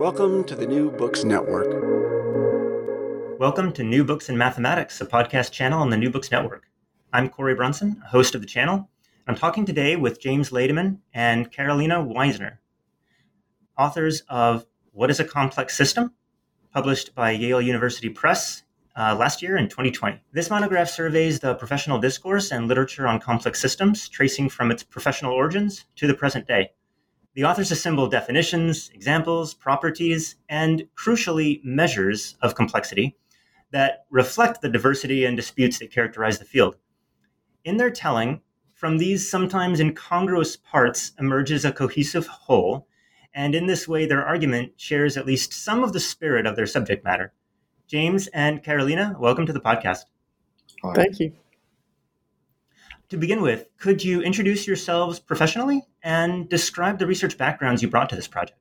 Welcome to the New Books Network. Welcome to New Books in Mathematics, a podcast channel on the New Books Network. I'm Cory Brunson, host of the channel. I'm talking today with James Ladyman and Karoline Wiesner, authors of What is a Complex System, published by Yale University Press uh, last year in 2020. This monograph surveys the professional discourse and literature on complex systems, tracing from its professional origins to the present day. The authors assemble definitions, examples, properties, and crucially, measures of complexity that reflect the diversity and disputes that characterize the field. In their telling, from these sometimes incongruous parts emerges a cohesive whole, and in this way, their argument shares at least some of the spirit of their subject matter. James and Karoline, welcome to the podcast. Hi. Thank you. To begin with, could you introduce yourselves professionally and describe the research backgrounds you brought to this project?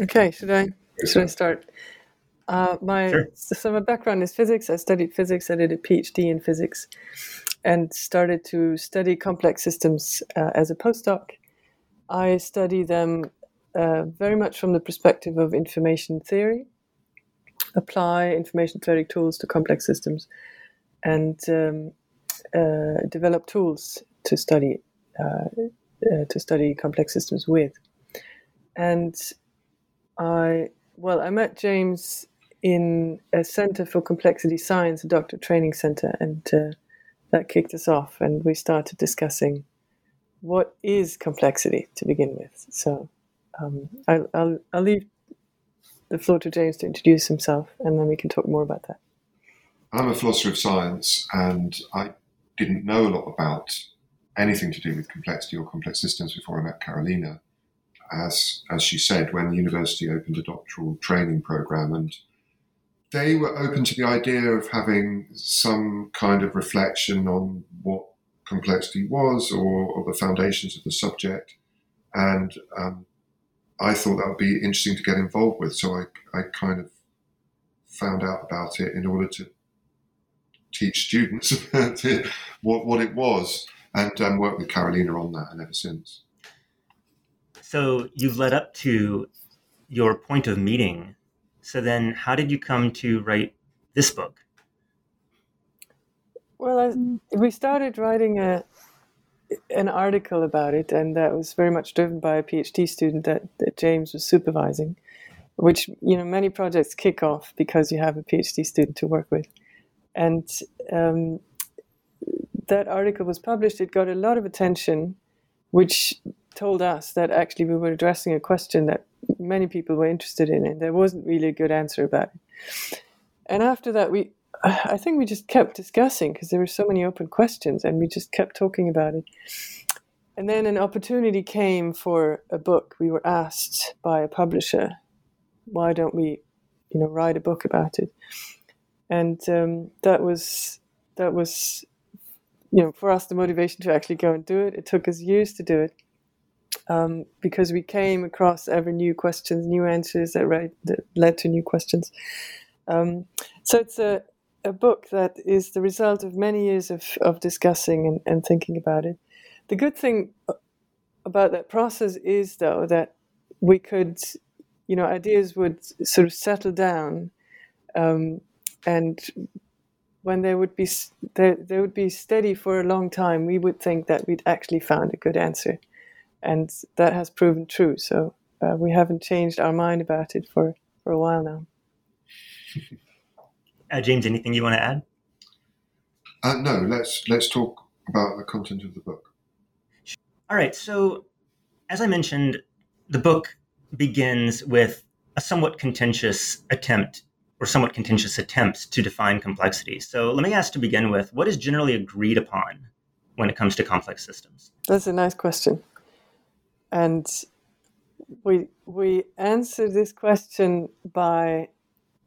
Okay, should I should I start? Uh, my sure. so my background is physics. I studied physics. I did a PhD in physics, and started to study complex systems uh, as a postdoc. I study them uh, very much from the perspective of information theory, apply information theoretic tools to complex systems, and um, uh, develop tools to study uh, uh, to study complex systems with. And I well, I met James in a Center for Complexity Science, a doctor training center, and uh, that kicked us off, and we started discussing what is complexity to begin with. So um, I'll, I'll, I'll leave the floor to James to introduce himself, and then we can talk more about that. I'm a philosopher of science, and I didn't know a lot about anything to do with complexity or complex systems before I met Karoline. As as she said, when the university opened a doctoral training program, and they were open to the idea of having some kind of reflection on what complexity was or, or the foundations of the subject, and um, I thought that would be interesting to get involved with. So I I kind of found out about it in order to teach students what, what it was and um, work with Karoline on that and ever since. So you've led up to your point of meeting. So then, how did you come to write this book? Well, I, we started writing a an article about it, and that was very much driven by a PhD student that, that James was supervising. Which you know, many projects kick off because you have a PhD student to work with, and um, that article was published. It got a lot of attention, which told us that actually we were addressing a question that many people were interested in, and there wasn't really a good answer about it. And after that, we, I think we just kept discussing because there were so many open questions, and we just kept talking about it. And then an opportunity came for a book. We were asked by a publisher, "Why don't we, you know, write a book about it?" And um, that was that was you know, for us, the motivation to actually go and do it, it took us years to do it um, because we came across ever new questions, new answers that, that led to new questions. Um, so it's a, a book that is the result of many years of, of discussing and, and thinking about it. The good thing about that process is, though, that we could, you know, ideas would sort of settle down um, and when they would be they, they would be steady for a long time, we would think that we'd actually found a good answer, and that has proven true. So uh, we haven't changed our mind about it for for a while now. Uh, James, anything you want to add? Uh, no, let's let's talk about the content of the book. All right. So, as I mentioned, the book begins with a somewhat contentious attempt or somewhat contentious attempts to define complexity. So let me ask to begin with what is generally agreed upon when it comes to complex systems? That's a nice question. And we we answer this question by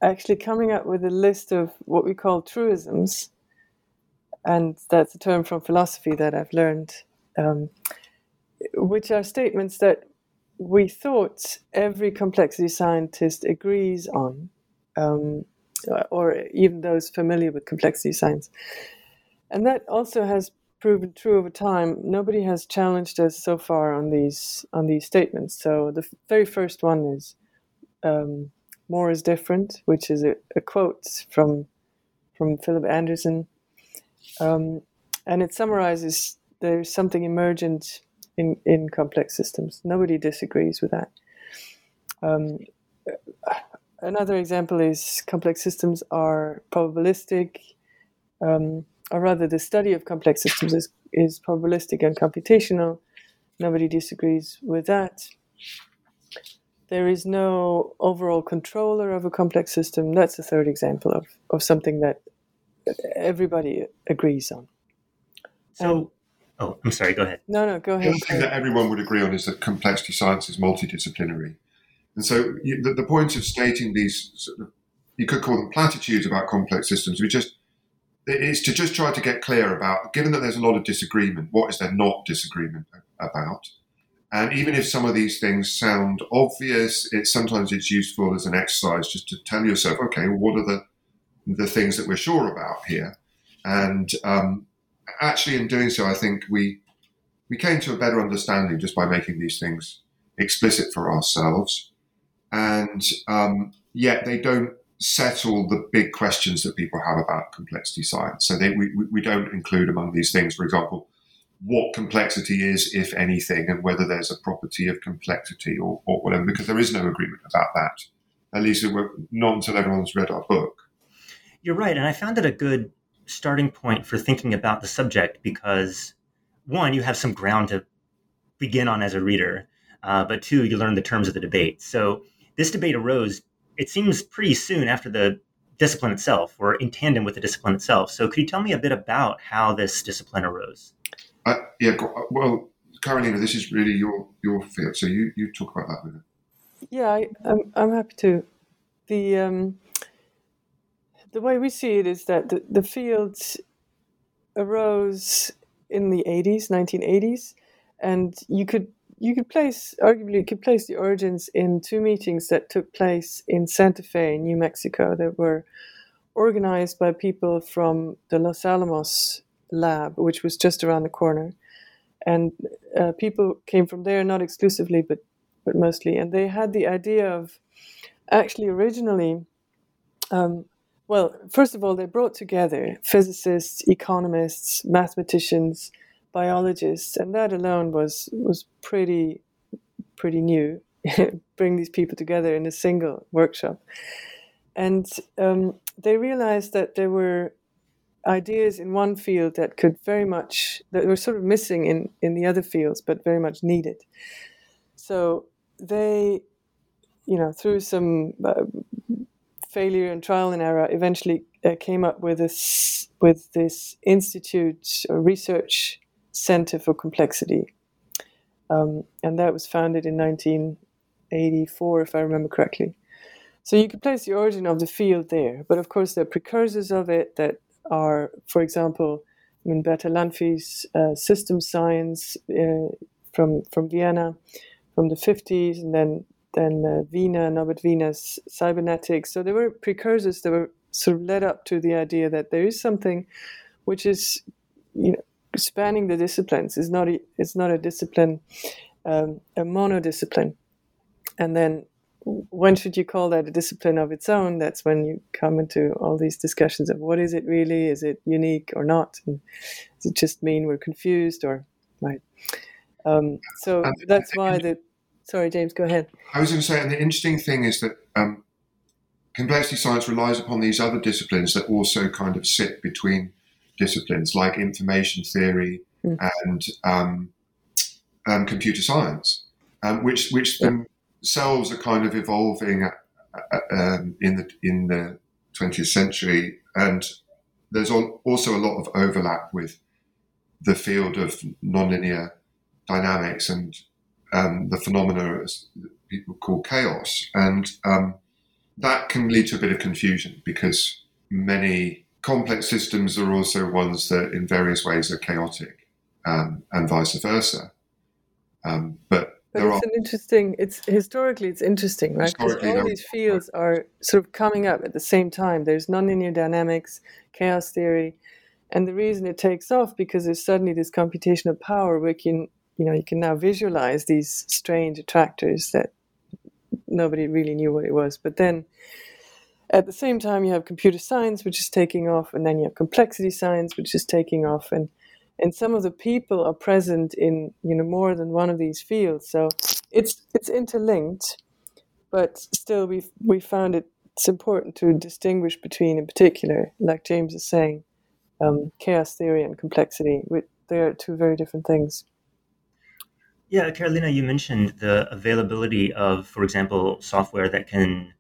actually coming up with a list of what we call truisms, and that's a term from philosophy that I've learned, um, which are statements that we thought every complexity scientist agrees on, um, or even those familiar with complexity science. And that also has proven true over time. Nobody has challenged us so far on these on these statements. So the very first one is um, "More is different," which is a, a quote from from Philip Anderson, um, and it summarizes there's something emergent in in complex systems. Nobody disagrees with that. Um, another example is complex systems are probabilistic. Um, or rather, the study of complex systems is, is probabilistic and computational. Nobody disagrees with that. There is no overall controller of a complex system. That's a third example of, of something that everybody agrees on. So, oh, I'm sorry, go ahead. No, no, go ahead. The thing that everyone would agree on is that complexity science is multidisciplinary. And so you, the, the point of stating these, sort of, you could call them platitudes about complex systems, we just is to just try to get clear about, given that there's a lot of disagreement, what is there not disagreement about? And even if some of these things sound obvious, it's sometimes it's useful as an exercise just to tell yourself, okay, what are the the things that we're sure about here? And um, actually, in doing so, I think we we came to a better understanding just by making these things explicit for ourselves. And um, yet, they don't settle the big questions that people have about complexity science. So they, we, we don't include among these things, for example, what complexity is, if anything, and whether there's a property of complexity or, or whatever, because there is no agreement about that. At least not until everyone's read our book. You're right. And I found it a good starting point for thinking about the subject because, one, you have some ground to begin on as a reader, uh, but two, you learn the terms of the debate. So this debate arose it seems pretty soon after the discipline itself or in tandem with the discipline itself. So could you tell me a bit about how this discipline arose? Uh, yeah, well, Karoline, this is really your your field, so you, you talk about that. Minute. Yeah, I, am I'm, I'm happy to. The um, the way we see it is that the, the field arose in the 80s, 1980s, and you could you could place arguably you could place the origins in two meetings that took place in Santa Fe, New Mexico, that were organized by people from the Los Alamos lab, which was just around the corner, and uh, people came from there, not exclusively, but but mostly, and they had the idea of actually originally. Um, well, first of all, they brought together physicists, economists, mathematicians, biologists, and that alone was was pretty pretty new. Bring these people together in a single workshop, and um, they realized that there were ideas in one field that could very much that were sort of missing in in the other fields, but very much needed. So they, you know, through some uh, failure and trial and error, eventually uh, came up with this with this institute or research Center for Complexity. Um, and that was founded in 1984, if I remember correctly. So you can place the origin of the field there, but of course there are precursors of it that are, for example, I mean, Bertalanffy's uh, system science uh, from from Vienna from the 50s, and then then uh, Wiener, Norbert Wiener's cybernetics. So there were precursors that were sort of led up to the idea that there is something which is you know spanning the disciplines is not a, it's not a discipline, um, a monodiscipline. And then when should you call that a discipline of its own? That's when you come into all these discussions of what is it really? Is it unique or not? And does it just mean we're confused or right? Um, so that's why the. Sorry, James, go ahead. I was going to say, and the interesting thing is that um, complexity science relies upon these other disciplines that also kind of sit between disciplines like information theory mm. and um, um, computer science, um, which which themselves are kind of evolving uh, uh, um, in the in the 20th century, and there's also a lot of overlap with the field of nonlinear dynamics and um, the phenomena as people call chaos, and um, that can lead to a bit of confusion because many complex systems are also ones that, in various ways, are chaotic, um, and vice versa. Um, but but it's are, an interesting. It's historically it's interesting, right? Because all these fields are sort of coming up at the same time. There's nonlinear dynamics, chaos theory, and the reason it takes off because there's suddenly this computational power where can, you know, you can now visualize these strange attractors that nobody really knew what it was. But then at the same time, you have computer science, which is taking off, and then you have complexity science, which is taking off, and and some of the people are present in you know more than one of these fields. So it's it's interlinked, but still we we found it it's important to distinguish between, in particular, like James is saying, um, chaos theory and complexity. Which, They are two very different things. Yeah, Karoline, you mentioned the availability of, for example, software that can,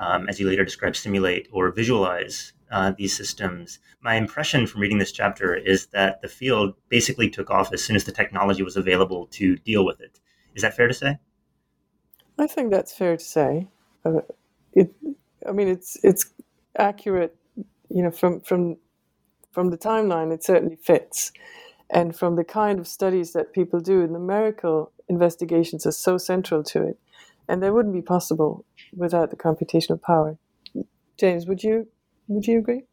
um, as you later described, simulate or visualize uh, these systems. My impression from reading this chapter is that the field basically took off as soon as the technology was available to deal with it. Is that fair to say? I think that's fair to say. Uh, it, I mean, it's it's accurate. You know, from from from the timeline, it certainly fits. And from the kind of studies that people do, numerical investigations are so central to it. And they wouldn't be possible without the computational power. James, would you would you agree?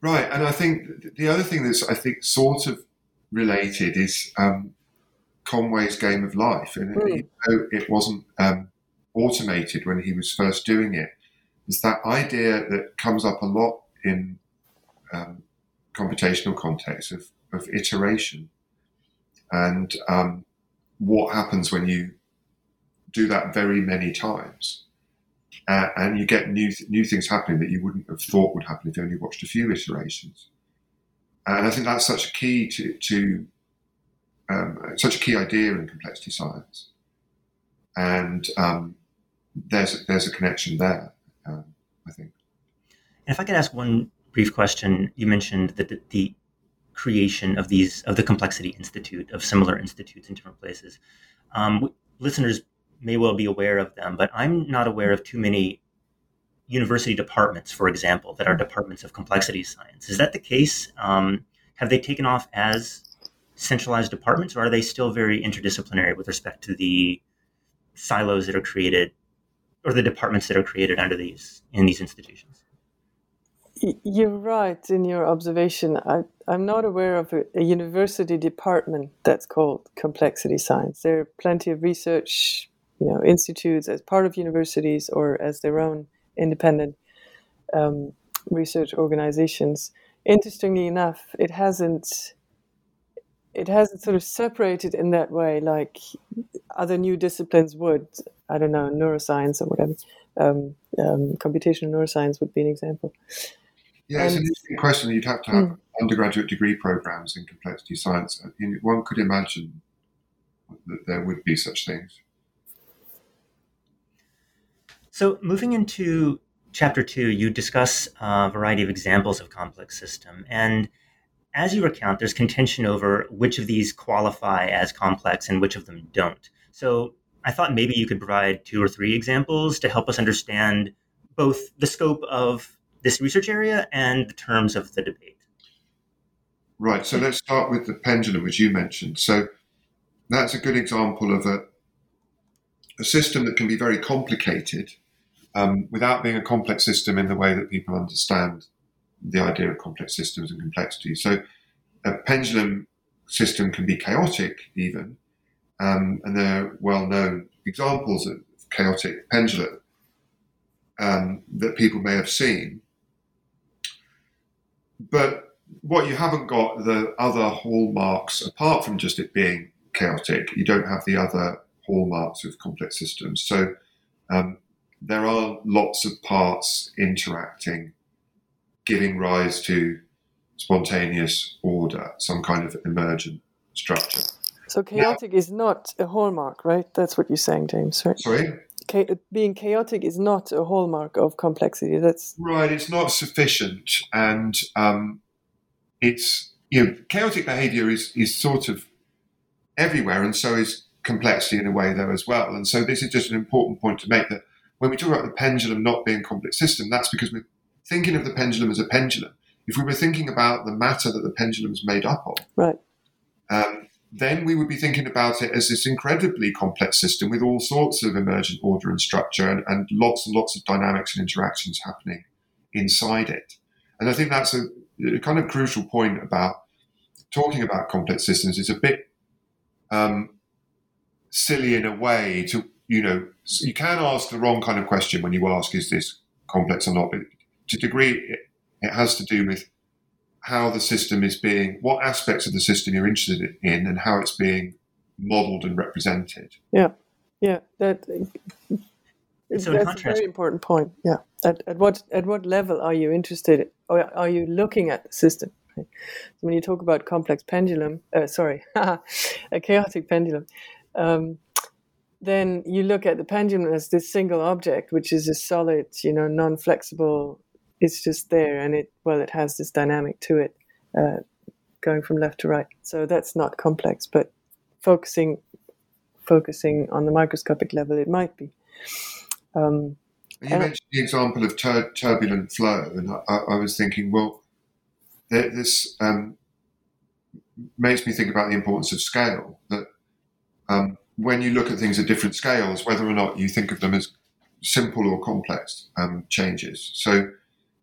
Right, and I think the other thing that's I think sort of related is um, Conway's Game of Life, and mm. it wasn't um, automated when he was first doing it, is that idea that comes up a lot in um, computational context of, of iteration and um, what happens when you do that very many times. Uh, and you get new th- new things happening that you wouldn't have thought would happen if you only watched a few iterations. And I think that's such a key to, to um, such a key idea in complexity science. And um, there's there's a connection there, um, I think. And if I could ask one brief question. You mentioned that the, the creation of these of the Complexity Institute of similar institutes in different places. Um, listeners may well be aware of them, but I'm not aware of too many university departments, for example, that are departments of complexity science. Is that the case? Um, have they taken off as centralized departments, or are they still very interdisciplinary with respect to the silos that are created or the departments that are created under these in these institutions? You're right in your observation. I, am not aware of a, a, university department that's called complexity science. There are plenty of research, you know, institutes as part of universities or as their own independent um, research organizations. Interestingly enough, it hasn't it hasn't sort of separated in that way like other new disciplines would. I don't know, neuroscience or whatever. Um, um, computational neuroscience would be an example. Yeah, it's an interesting question. You'd have to have mm. undergraduate degree programs in complexity science. One could imagine that there would be such things. So, moving into chapter two, you discuss a variety of examples of complex system. And as you recount, there's contention over which of these qualify as complex and which of them don't. So, I thought maybe you could provide two or three examples to help us understand both the scope of this research area and the terms of the debate. Right. So let's start with the pendulum, which you mentioned. So that's a good example of a, a system that can be very complicated um, without being a complex system in the way that people understand the idea of complex systems and complexity. So a pendulum system can be chaotic, even, um, and there are well known examples of chaotic pendulum um, that people may have seen. But what you haven't got the other hallmarks, apart from just it being chaotic, you don't have the other hallmarks of complex systems. So um, there are lots of parts interacting, giving rise to spontaneous order, some kind of emergent structure. So chaotic now, is not a hallmark, right? That's what you're saying, James, right? Sorry? being chaotic is not a hallmark of complexity. That's right. It's not sufficient, and um, it's you know chaotic behaviour is is sort of everywhere, and so is complexity in a way, though, as well. And so this is just an important point to make that when we talk about the pendulum not being a complex system, that's because we're thinking of the pendulum as a pendulum. If we were thinking about the matter that the pendulum is made up of, right. Um, then we would be thinking about it as this incredibly complex system with all sorts of emergent order and structure and, and lots and lots of dynamics and interactions happening inside it. And I think that's a, a kind of crucial point about talking about complex systems. It's a bit um, silly in a way to, you know, you can ask the wrong kind of question when you ask, is this complex or not? But to a degree, it, it has to do with how the system is being, what aspects of the system you're interested in, and how it's being modelled and represented. Yeah, yeah, that so that's contrast, a very important point. Yeah, at, at what at what level are you interested, in, or are you looking at the system? So when you talk about complex pendulum, uh, sorry, a chaotic pendulum, um, then you look at the pendulum as this single object, which is a solid, you know, non-flexible it's just there and it well it has this dynamic to it uh, going from left to right. So that's not complex but focusing focusing on the microscopic level it might be. Um, you mentioned the example of tur- turbulent flow and I, I, was thinking well this um, makes me think about the importance of scale that um, when you look at things at different scales whether or not you think of them as simple or complex um, changes so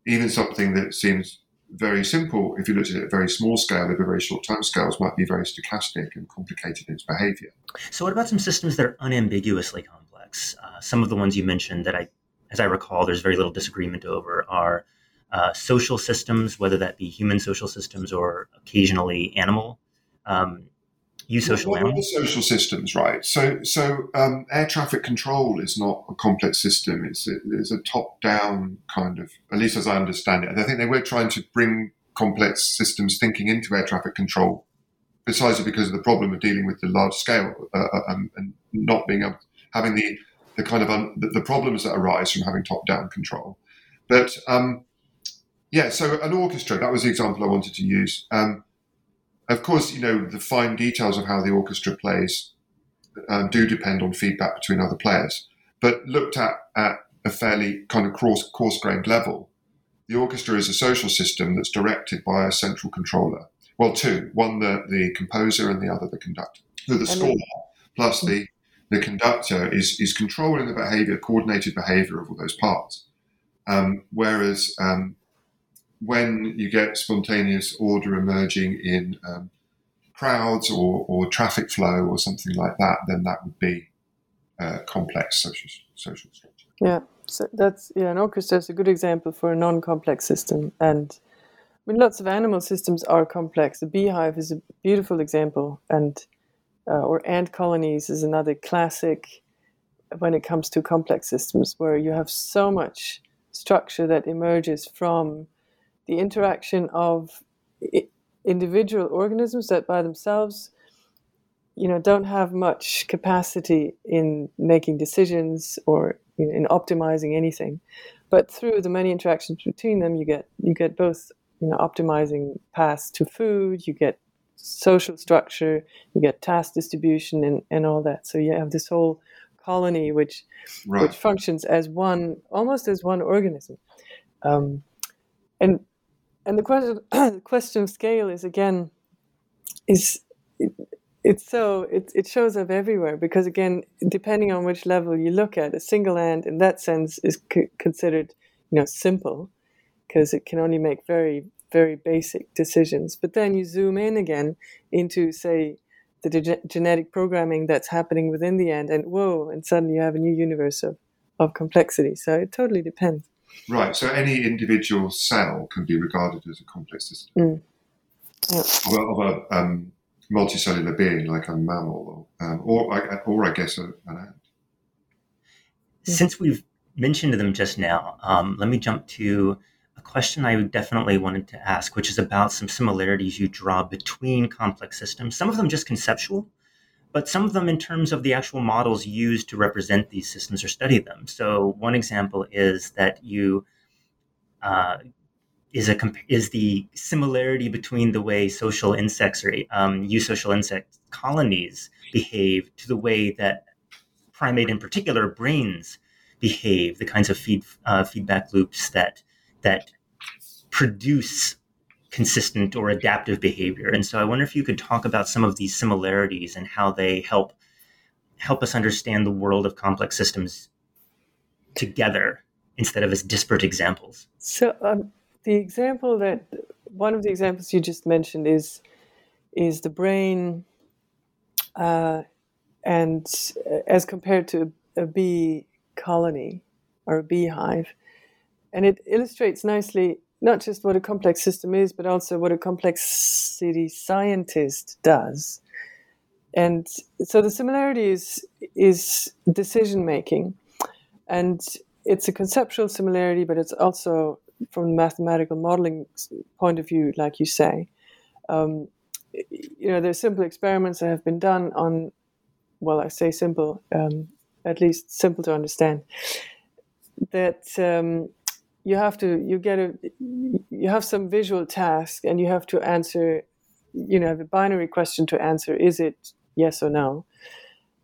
even something that seems very simple, if you looked at it at a very small scale, over very short time scales, might be very stochastic and complicated in its behavior. So, what about some systems that are unambiguously complex? Uh, some of the ones you mentioned that I, as I recall, there's very little disagreement over are uh, social systems, whether that be human social systems or occasionally animal. Um, social well, animals? social systems, right? So, so um, air traffic control is not a complex system. It's a, it's a top-down kind of, at least as I understand it. And I think they were trying to bring complex systems thinking into air traffic control, precisely because of the problem of dealing with the large scale uh, uh and, and, not being able, having the the kind of un, the, the, problems that arise from having top-down control. But um, yeah, so an orchestra that was the example I wanted to use. Um, of course, you know, the fine details of how the orchestra plays um, do depend on feedback between other players. But looked at at a fairly kind of coarse, coarse-grained level, the orchestra is a social system that's directed by a central controller. Well, two: one the, the composer and the other the conductor. So the score plus the the conductor is is controlling the behavior, coordinated behavior of all those parts. Um, whereas um, when you get spontaneous order emerging in um, crowds or, or traffic flow or something like that, then that would be a complex social social structure. Yeah, so that's yeah, an orchestra is a good example for a non-complex system, and I mean, lots of animal systems are complex. The beehive is a beautiful example, and uh, or ant colonies is another classic when it comes to complex systems, where you have so much structure that emerges from the interaction of individual organisms that by themselves you know don't have much capacity in making decisions or you know, in optimizing anything. But through the many interactions between them you get you get both you know optimizing paths to food you get social structure you get task distribution and, and all that. So you have this whole colony which right. which functions as one almost as one organism. Um, and and the question question of scale is again is it, it's so it, it shows up everywhere because again depending on which level you look at a single ant in that sense is c- considered you know simple because it can only make very very basic decisions. But then you zoom in again into say the de- genetic programming that's happening within the ant and whoa and suddenly you have a new universe of, of complexity. So it totally depends Right. So any individual cell can be regarded as a complex system mm. yeah. of, a, of a um, multicellular being like a mammal, or, um, or, or I guess a, an ant. Since we've mentioned them just now, um, let me jump to a question I definitely wanted to ask, which is about some similarities you draw between complex systems. Some of them just conceptual, but some of them in terms of the actual models used to represent these systems or study them. So, one example is that you uh, is a is the similarity between the way social insects or um, eusocial insect colonies behave to the way that primate in particular brains behave, the kinds of feed, uh, feedback loops that that produce consistent or adaptive behavior. And so I wonder if you could talk about some of these similarities and how they help help us understand the world of complex systems together instead of as disparate examples. So um, the example that one of the examples you just mentioned is is the brain uh, and uh, as compared to a bee colony or a beehive and it illustrates nicely not just what a complex system is but also what a complexity scientist does. And so the similarity is is decision making and it's a conceptual similarity but it's also from the mathematical modeling point of view, like you say, um, you know, there's simple experiments that have been done on, well, I say simple, um, at least simple to understand, that um, you have to, you get a, you have some visual task and you have to answer, you know, a binary question to answer, is it yes or no?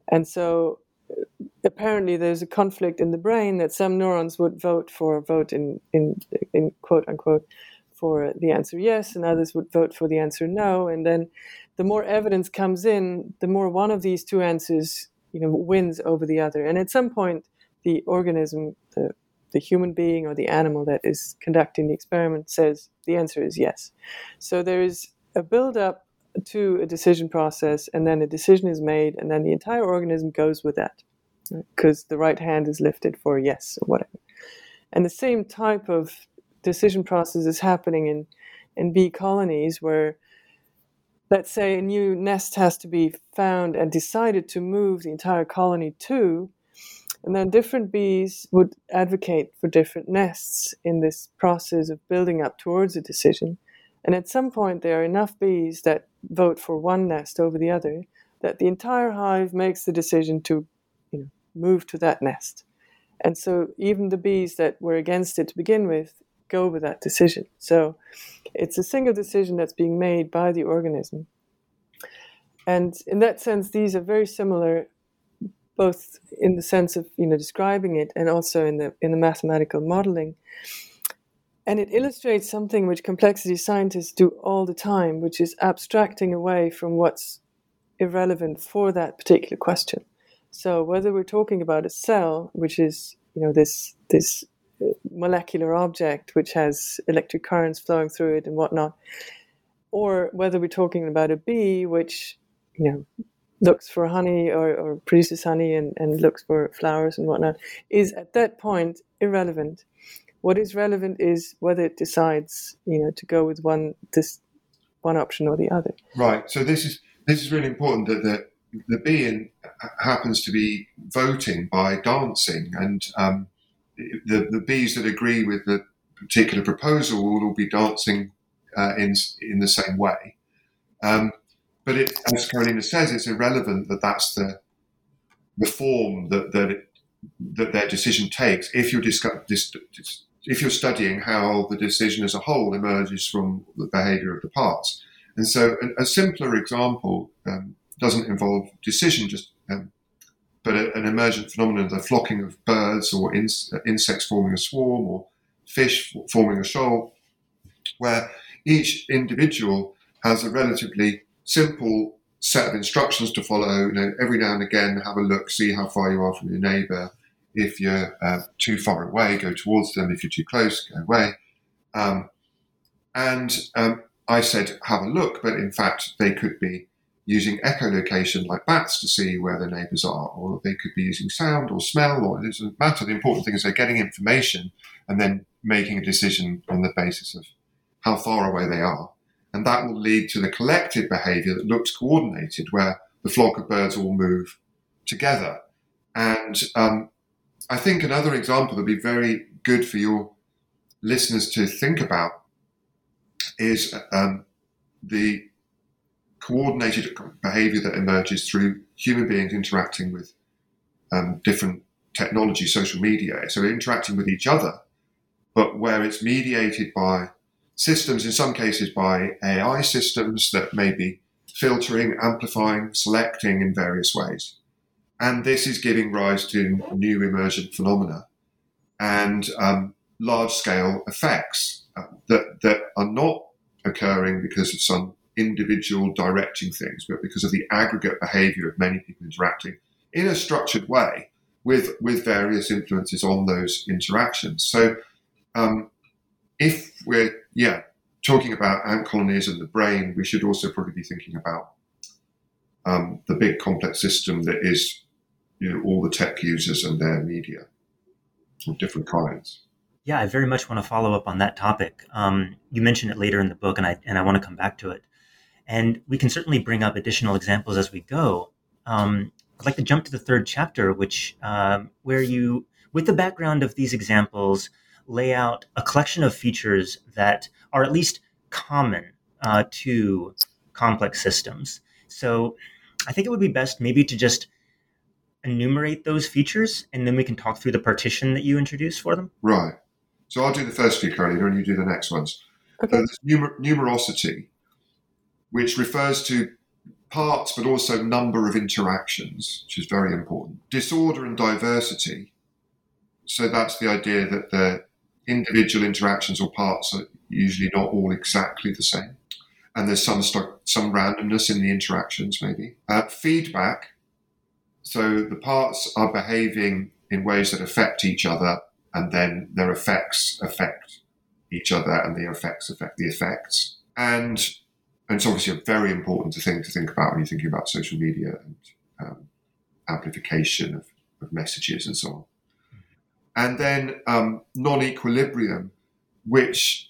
And so apparently there's a conflict in the brain that some neurons would vote for vote in in in quote unquote for the answer yes and others would vote for the answer no and then the more evidence comes in the more one of these two answers you know wins over the other and at some point the organism the the human being or the animal that is conducting the experiment says the answer is yes so there is a build up to a decision process, and then a decision is made, and then the entire organism goes with that because the right hand is lifted for yes or whatever. And the same type of decision process is happening in, in bee colonies where, let's say, a new nest has to be found and decided to move the entire colony to. And then different bees would advocate for different nests in this process of building up towards a decision. And at some point, there are enough bees that vote for one nest over the other that the entire hive makes the decision to you know, move to that nest. And so even the bees that were against it to begin with go with that decision. So it's a single decision that's being made by the organism. And in that sense, these are very similar, both in the sense of you know describing it and also in the in the mathematical modeling. And it illustrates something which complexity scientists do all the time, which is abstracting away from what's irrelevant for that particular question. So whether we're talking about a cell, which is you know this this uh, molecular object which has electric currents flowing through it and whatnot, or whether we're talking about a bee which you know looks for honey or, or produces honey and, and looks for flowers and whatnot, is at that point irrelevant what is relevant is whether it decides, you know, to go with one this one option or the other. Right. So this is this is really important that the the being happens to be voting by dancing, and um, the the bees that agree with the particular proposal will all be dancing uh, in in the same way. Um, but it, as Karoline says, it's irrelevant that that's the the form that that, it, that their decision takes. If you're discuss, dis, if you're studying how the decision as a whole emerges from the behavior of the parts. And so a, a simpler example um, doesn't involve decision, just um, but a, an emergent phenomenon, the flocking of birds or in, insects forming a swarm or fish forming a shoal, where each individual has a relatively simple set of instructions to follow. You know, every now and again, have a look, see how far you are from your neighbour, if you're uh, too far away, go towards them. If you're too close, go away. Um, and um, I said, have a look, but in fact, they could be using echolocation like bats to see where their neighbors are, or they could be using sound or smell, or it doesn't matter. The important thing is they're getting information and then making a decision on the basis of how far away they are. And that will lead to the collective behavior that looks coordinated, where the flock of birds all move together. And um, I think another example that'd be very good for your listeners to think about is um, the coordinated behavior that emerges through human beings interacting with um, different technology, social media. So interacting with each other, but where it's mediated by systems, in some cases by AI systems that may be filtering, amplifying, selecting in various ways. And this is giving rise to new emergent phenomena and um, large scale effects uh, that, that are not occurring because of some individual directing things, but because of the aggregate behavior of many people interacting in a structured way with, with various influences on those interactions. So, um, if we're, yeah, talking about ant colonies and the brain, we should also probably be thinking about um, the big complex system that is, you know, all the tech users and their media of different kinds. Yeah, I very much want to follow up on that topic. Um, you mentioned it later in the book, and I and I want to come back to it. And we can certainly bring up additional examples as we go. Um, I'd like to jump to the third chapter, which um, where you, with the background of these examples, lay out a collection of features that are at least common uh, to complex systems. So, I think it would be best maybe to just enumerate those features, and then we can talk through the partition that you introduced for them. Right. So I'll do the first few, Karoline, and you do the next ones. Okay. there's numer- numerosity, which refers to parts but also number of interactions, which is very important. Disorder and diversity. So that's the idea that the individual interactions or parts are usually not all exactly the same. And there's some some randomness in the interactions, maybe. Uh, feedback. So the parts are behaving in ways that affect each other and then their effects affect each other, and the effects affect the effects. And, and it's obviously a very important thing to think about when you're thinking about social media and um, amplification of, of, messages and so on. And then um, non equilibrium, which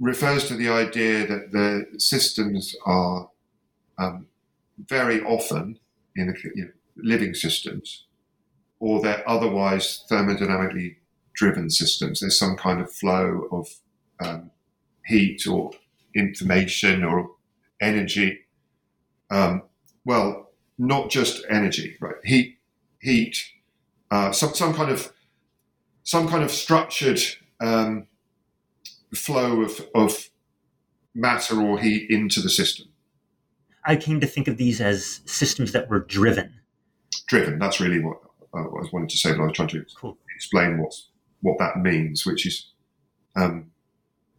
refers to the idea that the systems are um, very often in you know, living systems, or they're otherwise thermodynamically driven systems. There's some kind of flow of um, heat or information or energy. Um, well, not just energy, right? Heat, heat, uh, some some kind of some kind of structured um, flow of of matter or heat into the system. I came to think of these as systems that were driven. Driven. That's really what, uh, what I was wanting to say, but I was trying to cool. explain what's what that means, which is um,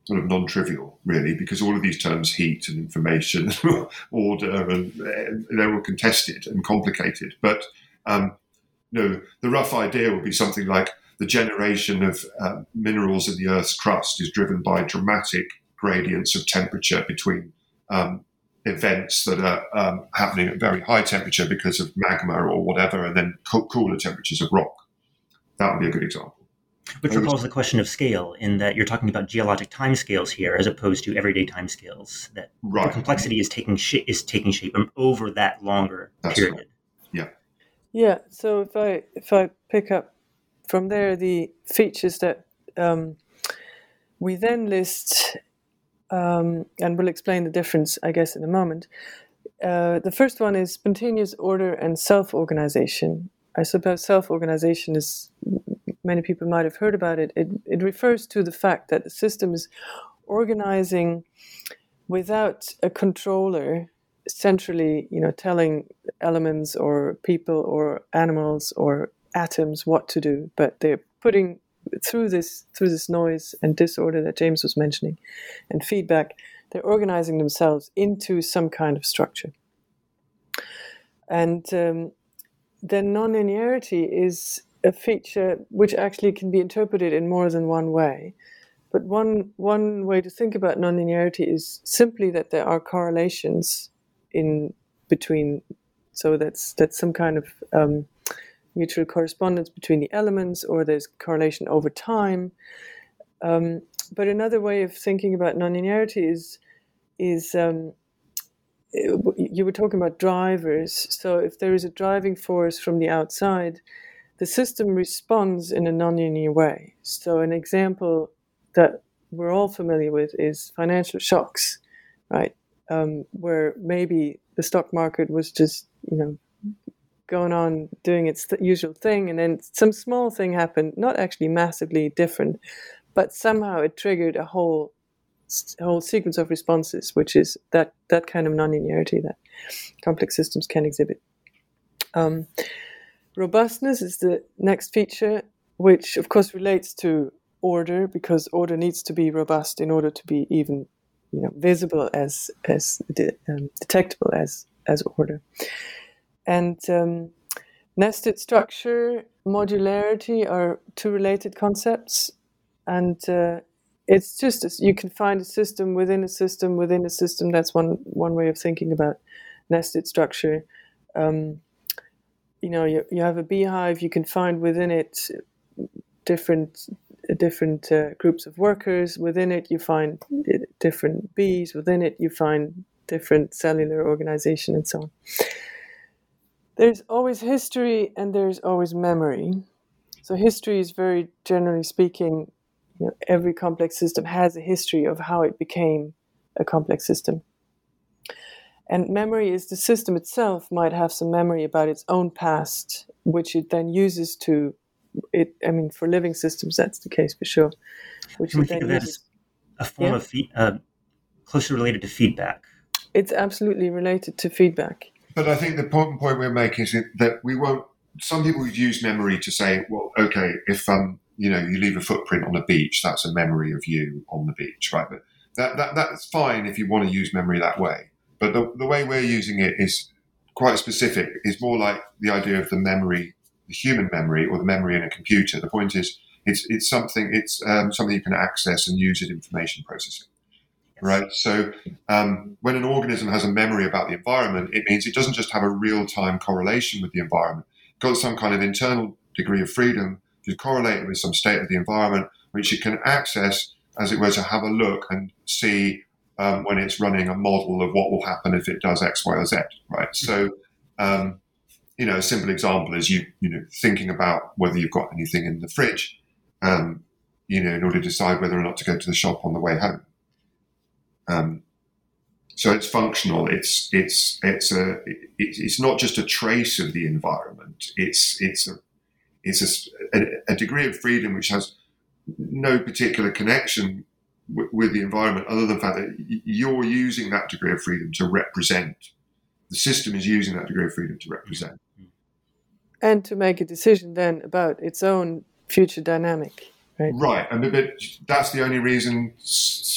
sort of non-trivial, really, because all of these terms, heat and information, order, and uh, they're all contested and complicated. But um, you know, the rough idea would be something like the generation of uh, minerals in the Earth's crust is driven by dramatic gradients of temperature between um, events that are um, happening at very high temperature because of magma or whatever, and then co- cooler temperatures of rock. That would be a good example. Which recalls the question of scale, in that you're talking about geologic timescales here, as opposed to everyday timescales. That right. the complexity is taking sh- is taking shape over that longer That's period. Right. Yeah. Yeah. So if I if I pick up from there the features that um, we then list, um, and we'll explain the difference, I guess, in a moment. Uh, the first one is spontaneous order and self-organization. I suppose self-organization is many people might have heard about it, it, it refers to the fact that the system is organizing without a controller centrally, you know, telling elements or people or animals or atoms what to do, but they're putting through this through this noise and disorder that James was mentioning and feedback, they're organizing themselves into some kind of structure. And um, then nonlinearity is a feature which actually can be interpreted in more than one way. But one one way to think about nonlinearity is simply that there are correlations in between. So that's that's some kind of um, mutual correspondence between the elements, or there's correlation over time. Um, but another way of thinking about nonlinearity is is um, you were talking about drivers. So if there is a driving force from the outside, the system responds in a nonlinear way. So, an example that we're all familiar with is financial shocks, right? Um, where maybe the stock market was just, you know, going on doing its th- usual thing, and then some small thing happened, not actually massively different, but somehow it triggered a whole whole sequence of responses, which is that that kind of nonlinearity that complex systems can exhibit. Um, robustness is the next feature, which of course relates to order because order needs to be robust in order to be even you know visible as as de- um, detectable as as order and um, nested structure modularity are two related concepts. And uh, it's just you can find a system within a system within a system. That's one one way of thinking about nested structure. Um, you know you, you have a beehive you can find within it different different uh, groups of workers. Within it you find different bees. Within it you find different cellular organization and so on there's always history and there's always memory. So history is very generally speaking, you know, every complex system has a history of how it became a complex system. And memory is the system itself might have some memory about its own past, which it then uses to it. I mean, for living systems, that's the case for sure. Which Can we think of as a form yeah? of feed, uh, closely related to feedback? It's absolutely related to feedback. But I think the important point we're making is that we won't. Some people would use memory to say, well, okay, if um, you know, you leave a footprint on a beach, that's a memory of you on the beach, right? But that, that that's fine if you want to use memory that way. But the, the way we're using it is quite specific. It's more like the idea of the memory, the human memory, or the memory in a computer. The point is, it's it's something it's um, something you can access and use in information processing right? So um, when an organism has a memory about the environment, it means it doesn't just have a real time correlation with the environment. It's got some kind of internal degree of freedom to correlate it with some state of the environment, which it can access, as it were, to have a look and see um, when it's running a model of what will happen if it does X, Y, or Z, right? So, um, you know, a simple example is you, you know, thinking about whether you've got anything in the fridge, um, you know, in order to decide whether or not to go to the shop on the way home. Um, so it's functional. It's it's it's a it's not just a trace of the environment. It's it's a it's a, a degree of freedom which has no particular connection w- with the environment, other than the fact that you're using that degree of freedom to represent. The system is using that degree of freedom to represent, and to make a decision then about its own future dynamic. Right. right. And but that's the only reason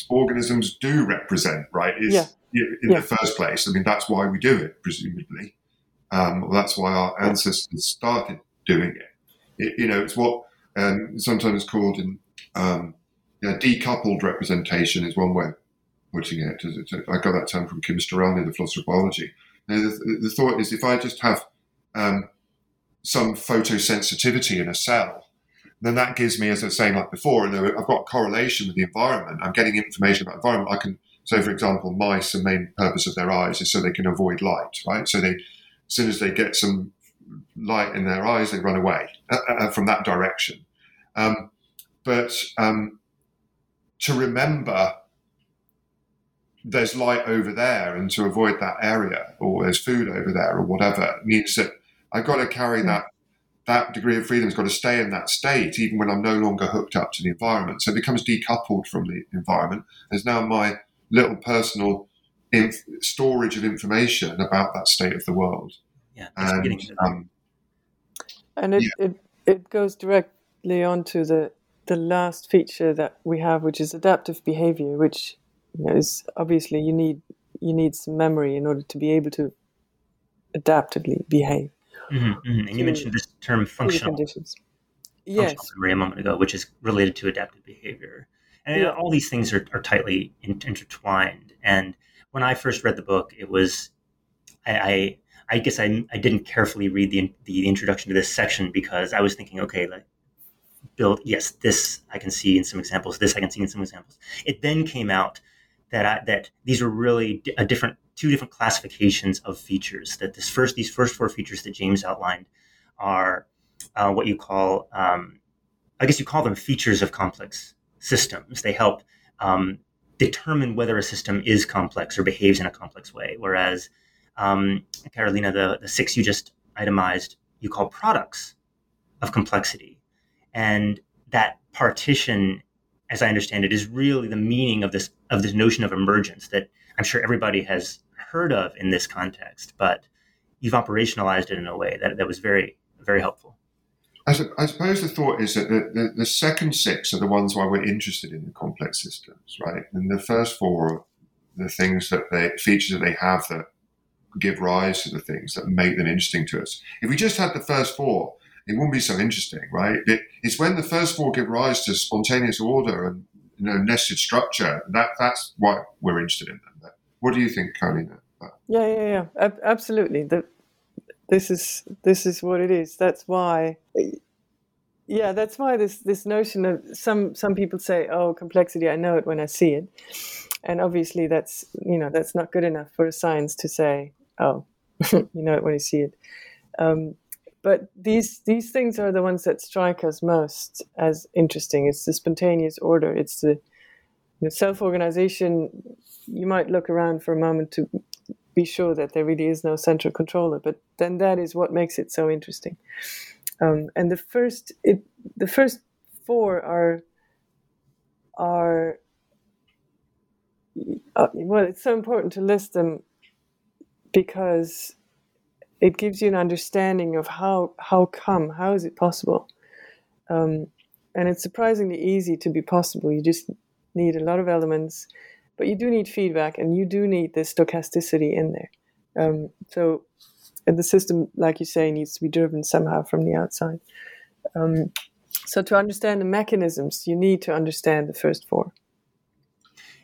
organisms do represent, right? Is yeah. in yeah. the first place. I mean, that's why we do it, presumably. Um, well, that's why our ancestors started doing it. it you know, it's what um, sometimes called in um, you know, decoupled representation is one way of putting it. I got that term from Kim in the philosopher of biology. the, the, thought is if I just have um, some photosensitivity in a cell, then that gives me, as I was saying like before, and I've got correlation with the environment. I'm getting information about environment. I can, so for example, mice, the main purpose of their eyes is so they can avoid light, right? So they, as soon as they get some light in their eyes, they run away uh, uh, from that direction. Um, but um, to remember there's light over there and to avoid that area, or there's food over there, or whatever, means that I've got to carry that that degree of freedom has got to stay in that state, even when I'm no longer hooked up to the environment. So it becomes decoupled from the environment. There's now my little personal inf- storage of information about that state of the world. Yeah, and, um, and it, yeah. it, it goes directly on to the, the last feature that we have, which is adaptive behavior, which you know, is obviously you need you need some memory in order to be able to adaptively behave. Mm-hmm, mm-hmm. And you mentioned this term functional, conditions. Yes. memory a moment ago, which is related to adaptive behavior. And yeah. all these things are, are tightly in, intertwined. And when I first read the book, it was, I, I, I guess I, I didn't carefully read the, the introduction to this section because I was thinking, okay, like, build, yes, this I can see in some examples, this I can see in some examples. It then came out that I, that these are really a different two different classifications of features. That this first these first four features that James outlined are uh, what you call um, I guess you call them features of complex systems. They help um, determine whether a system is complex or behaves in a complex way. Whereas um, Karoline, the, the six you just itemized, you call products of complexity, and that partition as I understand it, is really the meaning of this of this notion of emergence that I'm sure everybody has heard of in this context, but you've operationalized it in a way that, that was very, very helpful. I, suppose the thought is that the, the, the, second six are the ones why we're interested in the complex systems, right? And the first four are the things that they features that they have that give rise to the things that make them interesting to us. If we just had the first four, it wouldn't be so interesting, right? It, it's when the first four give rise to spontaneous order and you know nested structure that that's why we're interested in them. What do you think, Karoline? Yeah, yeah, yeah, absolutely. The, this is this is what it is. That's why. Yeah, that's why this this notion of some some people say, "Oh, complexity, I know it when I see it," and obviously that's you know that's not good enough for a science to say, "Oh, you know it when you see it." Um, but these these things are the ones that strike us most as interesting. It's the spontaneous order. It's the, self organization. You might look around for a moment to be sure that there really is no central controller, but then that is what makes it so interesting. Um, and the first it the first four are are uh, well, it's so important to list them because it gives you an understanding of how how come how is it possible um, and it's surprisingly easy to be possible you just need a lot of elements but you do need feedback and you do need this stochasticity in there. Um, so the system like you say needs to be driven somehow from the outside. Um, so to understand the mechanisms you need to understand the first four.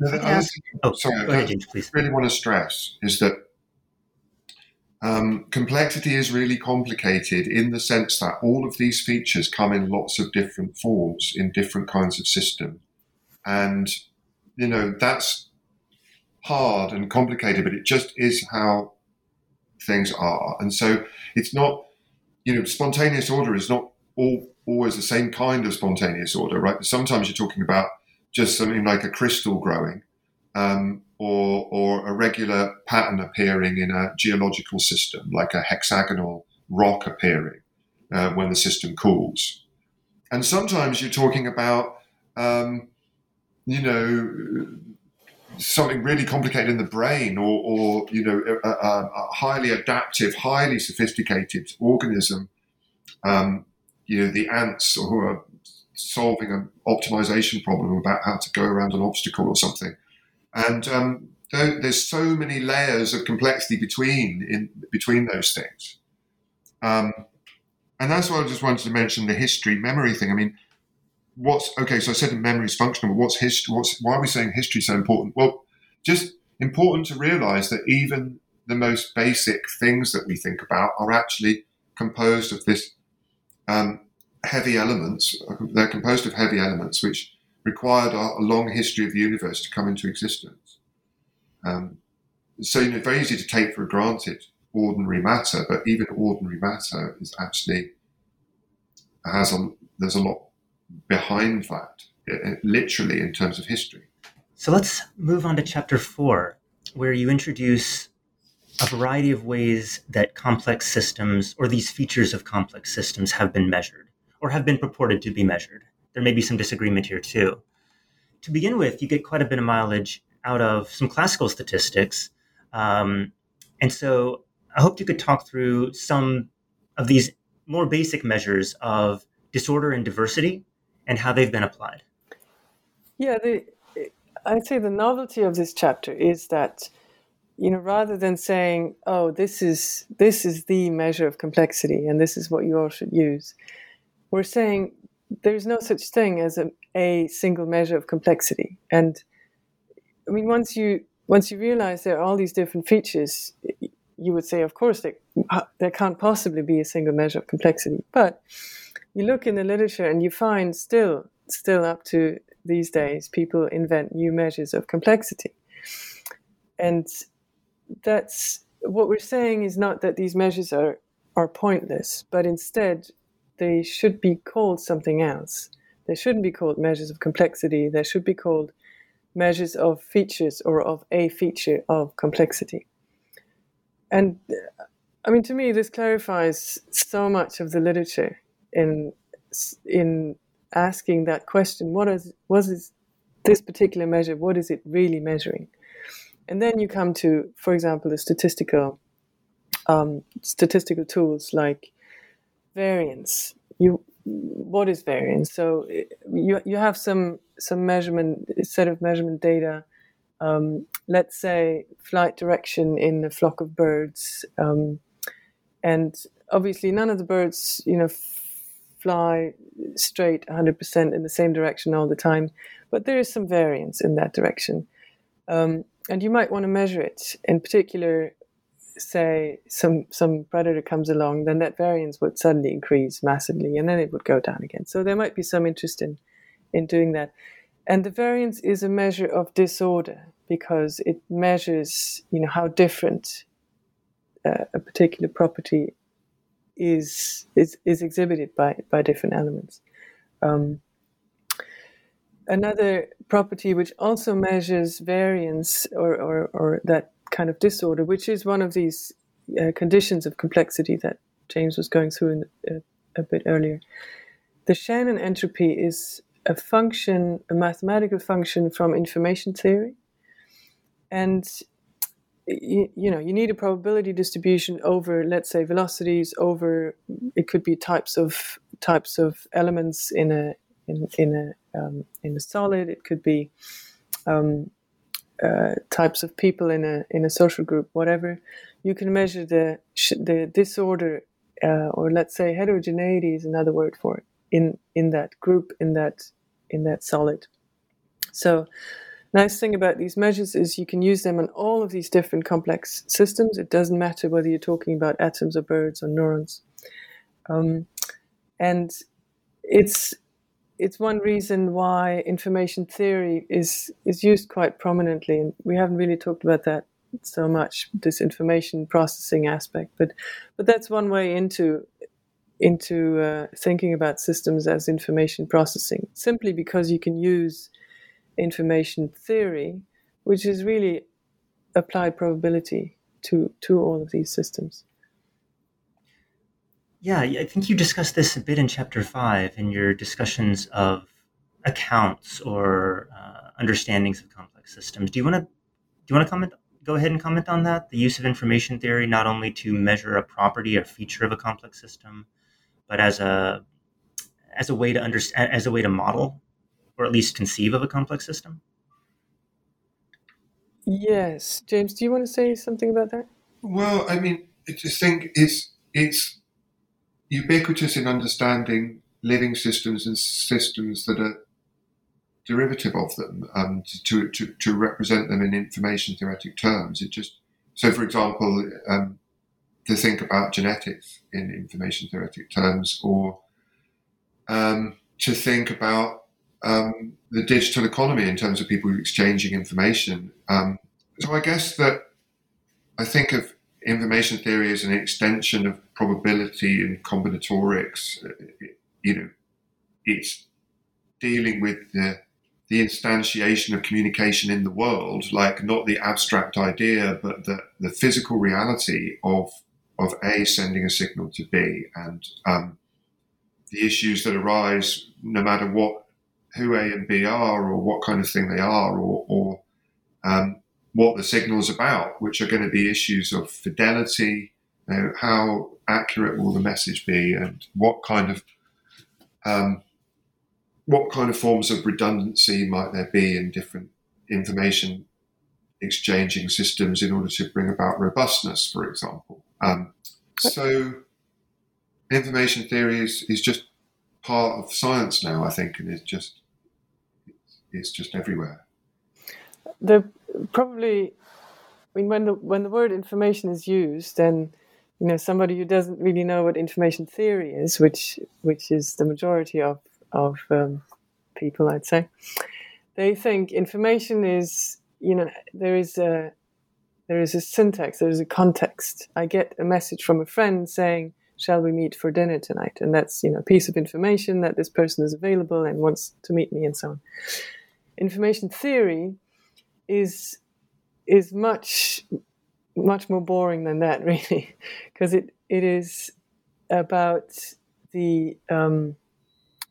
No, the other thing, oh, sorry, I really want to stress is that um, complexity is really complicated in the sense that all of these features come in lots of different forms in different kinds of systems. And, you know, that's hard and complicated, but it just is how things are. And so it's not, you know, spontaneous order is not all, always the same kind of spontaneous order, right? Sometimes you're talking about just something like a crystal growing. Um, or, or a regular pattern appearing in a geological system, like a hexagonal rock appearing uh, when the system cools. And sometimes you're talking about, um, you know, something really complicated in the brain or, or you know, a, a, highly adaptive, highly sophisticated organism. Um, you know, the ants who are solving an optimization problem about how to go around an obstacle or something. And um, there's so many layers of complexity between in between those things. Um, and that's why I just wanted to mention the history memory thing. I mean, what's okay? So I said memory is functional, what's history? What's why are we saying history is so important? Well, just important to realize that even the most basic things that we think about are actually composed of this um, heavy elements. They're composed of heavy elements which required a, long history of the universe to come into existence. Um, so, you know, very easy to take for granted ordinary matter, but even ordinary matter is actually has a there's a lot behind that, literally in terms of history. So let's move on to chapter four, where you introduce a variety of ways that complex systems or these features of complex systems have been measured or have been purported to be measured there may be some disagreement here too. To begin with, you get quite a bit of mileage out of some classical statistics. Um, and so I hope you could talk through some of these more basic measures of disorder and diversity and how they've been applied. Yeah, the, I'd say the novelty of this chapter is that you know rather than saying oh this is this is the measure of complexity and this is what you all should use we're saying there's no such thing as a, a single measure of complexity. And I mean, once you once you realize there are all these different features, you would say, of course, there, there can't possibly be a single measure of complexity. But you look in the literature and you find still, still up to these days, people invent new measures of complexity. And that's what we're saying is not that these measures are, are pointless, but instead they should be called something else. They shouldn't be called measures of complexity. They should be called measures of features or of a feature of complexity. And I mean, to me, this clarifies so much of the literature in in asking that question: what is was is this particular measure? What is it really measuring? And then you come to, for example, the statistical um, statistical tools like variance. You what is variance? So you you have some some measurement set of measurement data. Um, let's say flight direction in a flock of birds, um, and obviously none of the birds, you know, fly straight 100% in the same direction all the time, but there is some variance in that direction. Um, and you might want to measure it. In particular, say some some predator comes along, then that variance would suddenly increase massively, and then it would go down again. So there might be some interest in in doing that. And the variance is a measure of disorder because it measures, you know, how different uh, a particular property is is is exhibited by by different elements. Um, another property which also measures variance or, or, or that kind of disorder, which is one of these uh, conditions of complexity that James was going through in, uh, a bit earlier. The Shannon entropy is a function, a mathematical function from information theory, and you, you, know you need a probability distribution over, let's say, velocities over. It could be types of types of elements in a in in a um, in a solid. It could be um, uh, types of people in a in a social group, whatever, you can measure the the disorder, uh, or let's say heterogeneity is another word for it in in that group in that in that solid. So, nice thing about these measures is you can use them on all of these different complex systems. It doesn't matter whether you're talking about atoms or birds or neurons, um, and it's it's one reason why information theory is is used quite prominently, and we haven't really talked about that so much this information processing aspect. But but that's one way into into uh, thinking about systems as information processing, simply because you can use information theory, which is really applied probability to to all of these systems. Yeah, I think you discussed this a bit in chapter five in your discussions of accounts or uh, understandings of complex systems. Do you want to do you want to comment? Go ahead and comment on that. The use of information theory not only to measure a property or feature of a complex system, but as a as a way to understand as a way to model or at least conceive of a complex system. Yes, James. Do you want to say something about that? Well, I mean, I just think it's it's ubiquitous in understanding living systems and systems that are derivative of them um, to, to, to represent them in information theoretic terms. It just so, for example, um, to think about genetics in information theoretic terms, or um, to think about um, the digital economy in terms of people exchanging information. Um, so, I guess that I think of information theory as an extension of probability and combinatorics. You know, it's dealing with the the instantiation of communication in the world, like not the abstract idea, but the, the physical reality of of A sending a signal to B, and um, the issues that arise no matter what who A and B are, or what kind of thing they are, or, or um, what the signal is about, which are going to be issues of fidelity, you know, how accurate will the message be, and what kind of um, what kind of forms of redundancy might there be in different information exchanging systems in order to bring about robustness, for example. Um, so, information theory is, is just part of science now, I think, and it's just it's just everywhere. The probably, I mean, when the when the word information is used, then you know somebody who doesn't really know what information theory is, which which is the majority of of um, people, I'd say, they think information is you know there is a there is a syntax, there is a context. I get a message from a friend saying, "Shall we meet for dinner tonight?" And that's you know a piece of information that this person is available and wants to meet me, and so on. Information theory is is much much more boring than that, really, because it it is about the um,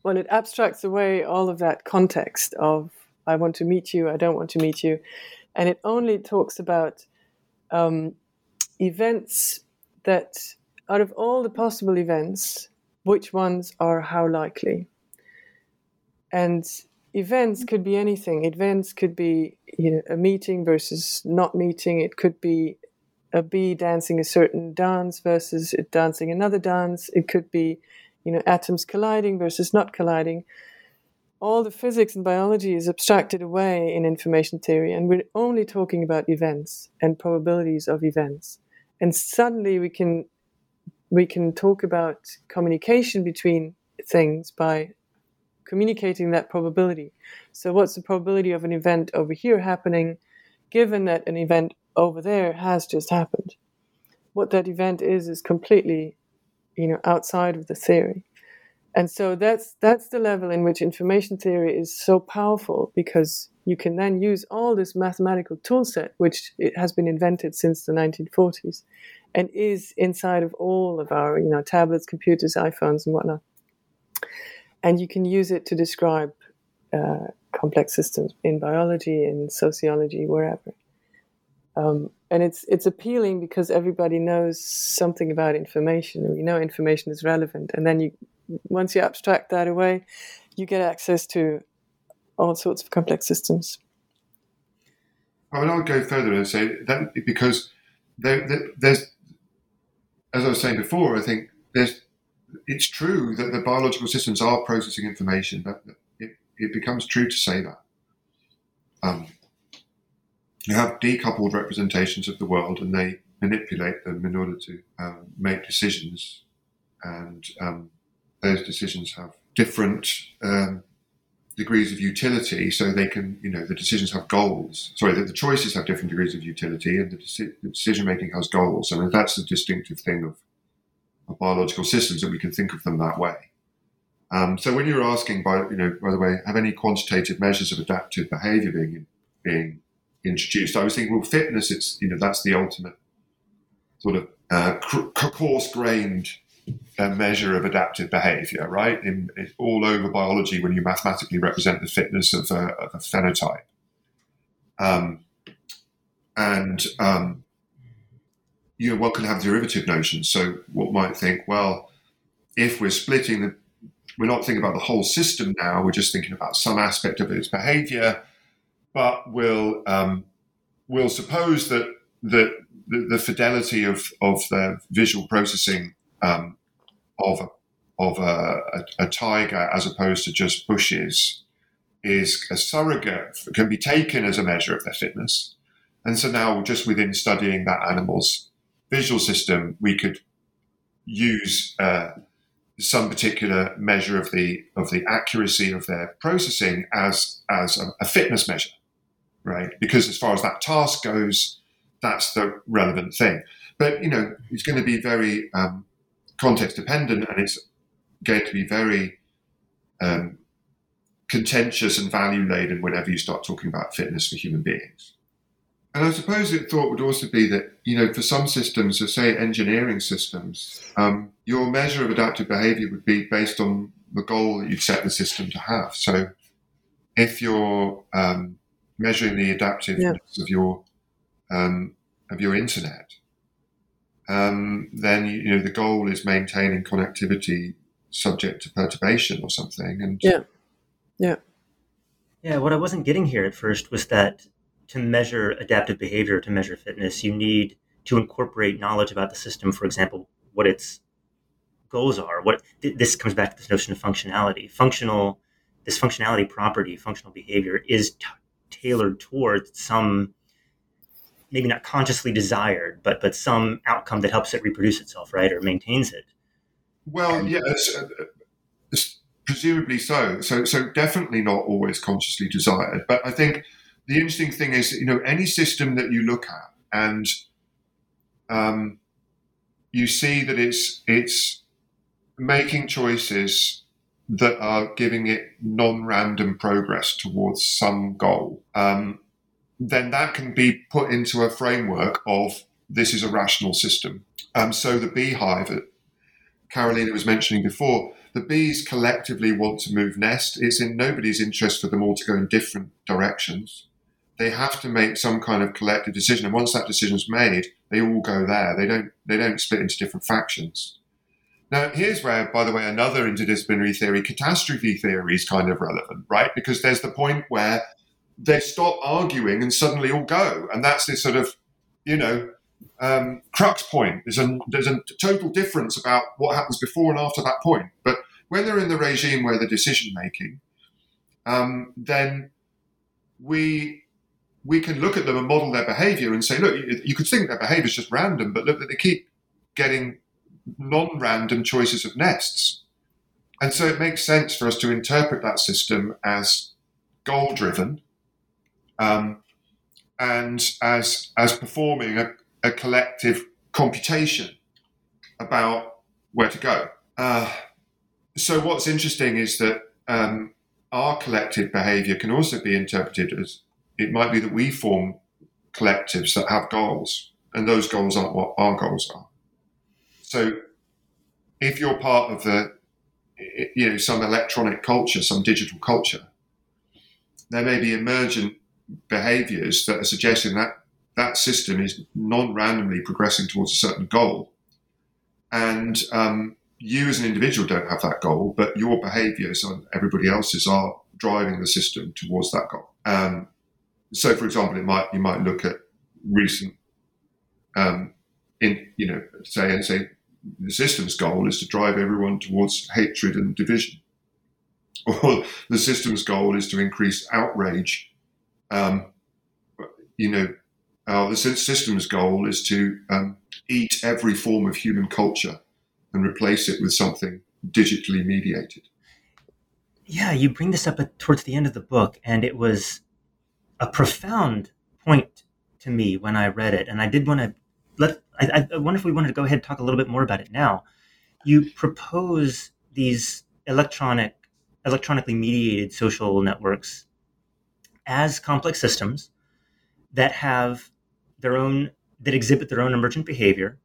well, it abstracts away all of that context of I want to meet you, I don't want to meet you, and it only talks about um, events that, out of all the possible events, which ones are how likely. And events could be anything. Events could be you know, a meeting versus not meeting. It could be a bee dancing a certain dance versus it dancing another dance. It could be, you know, atoms colliding versus not colliding. All the physics and biology is abstracted away in information theory, and we're only talking about events and probabilities of events. And suddenly we can we can talk about communication between things by communicating that probability. So, what's the probability of an event over here happening, given that an event over there has just happened? What that event is is completely, you know, outside of the theory. And so that's that's the level in which information theory is so powerful because you can then use all this mathematical toolset, which it has been invented since the 1940s, and is inside of all of our you know tablets, computers, iPhones, and whatnot and you can use it to describe uh, complex systems in biology, in sociology, wherever. Um, and it's it's appealing because everybody knows something about information. We know information is relevant, and then you once you abstract that away, you get access to all sorts of complex systems. I mean, I would go further and say that because there, there, there's, as I was saying before, I think there's it's true that the biological systems are processing information, but it, it becomes true to say that. Um, you have decoupled representations of the world and they manipulate them in order to um, make decisions. And um, those decisions have different um, degrees of utility, so they can, you know, the decisions have goals. Sorry, the, the choices have different degrees of utility, and the, deci- the decision making has goals. I mean, that's the distinctive thing of of biological systems, and we can think of them that way. Um, so when you're asking, by you know, by the way, have any quantitative measures of adaptive behaviour being being introduced? I was thinking, well, fitness. It's you know that's the ultimate sort of uh, coarse-grained uh, measure of adaptive behaviour, right? In, in, all over biology, when you mathematically represent the fitness of a, of a phenotype, um, and um, you know, one can have derivative notions. So one might think, well, if we're splitting the, we're not thinking about the whole system now. We're just thinking about some aspect of its behaviour. But we'll um, we'll suppose that that the, the, fidelity of of the visual processing um, of of a, a, a tiger as opposed to just bushes is a surrogate can be taken as a measure of their fitness. And so now, just within studying that animal's visual system, we could use uh, some particular measure of the of the accuracy of their processing as as a, a, fitness measure, right? Because as far as that task goes, that's the relevant thing. But you know, it's going to be very um, context dependent, and it's going to be very um, contentious and value laden whenever you start talking about fitness for human beings. And I suppose the thought would also be that, you know, for some systems, so say engineering systems, um, your measure of adaptive behavior would be based on the goal that you've set the system to have. So if you're um, measuring the adaptiveness yeah. of your um, of your internet, um, then you, you know the goal is maintaining connectivity subject to perturbation or something. And yeah, yeah, yeah. What I wasn't getting here at first was that to measure adaptive behavior, to measure fitness, you need to incorporate knowledge about the system. For example, what its goals are. What th- this comes back to this notion of functionality. Functional, this functionality property, functional behavior, is t- tailored towards some, maybe not consciously desired, but but some outcome that helps it reproduce itself, right, or maintains it. Well, yes. Uh, presumably so. So, so definitely not always consciously desired. But I think the interesting thing is, you know, any system that you look at and um, you see that it's it's making choices that are giving it non-random progress towards some goal, um, then that can be put into a framework of this is a rational system. Um, so the beehive that Karoline was mentioning before, the bees collectively want to move nest. It's in nobody's interest for them all to go in different directions. They have to make some kind of collective decision, and once that decision's made, they all go there. They don't they don't split into different factions. Now, here's where, by the way, another interdisciplinary theory, catastrophe theory, is kind of relevant, right? Because there's the point where they stop arguing and suddenly all go, and that's this sort of, you know, um, crux point. There's a there's a total difference about what happens before and after that point. But when they're in the regime where the decision making, um, then we we can look at them and model their behavior and say, look, you, could think their behavior is just random, but look that they keep getting non-random choices of nests. And so it makes sense for us to interpret that system as goal driven um, and as, as performing a, a, collective computation about where to go. Uh, so what's interesting is that um, our collective behavior can also be interpreted as it might be that we form collectives that have goals, and those goals aren't what our goals are. So if you're part of the, you know, some electronic culture, some digital culture, there may be emergent behaviors that are suggesting that that system is non-randomly progressing towards a certain goal. And um, you as an individual don't have that goal, but your behaviors and everybody else's are driving the system towards that goal. Um, so, for example, it might you might look at recent, um, in you know, say and say the system's goal is to drive everyone towards hatred and division. Or the system's goal is to increase outrage. Um, you know, uh, the system's goal is to um, eat every form of human culture and replace it with something digitally mediated. Yeah, you bring this up at, towards the end of the book, and it was a profound point to me when I read it. And I did want to let I, I wonder if we wanted to go ahead and talk a little bit more about it now. You propose these electronic, electronically mediated social networks as complex systems that have their own that exhibit their own emergent behavior,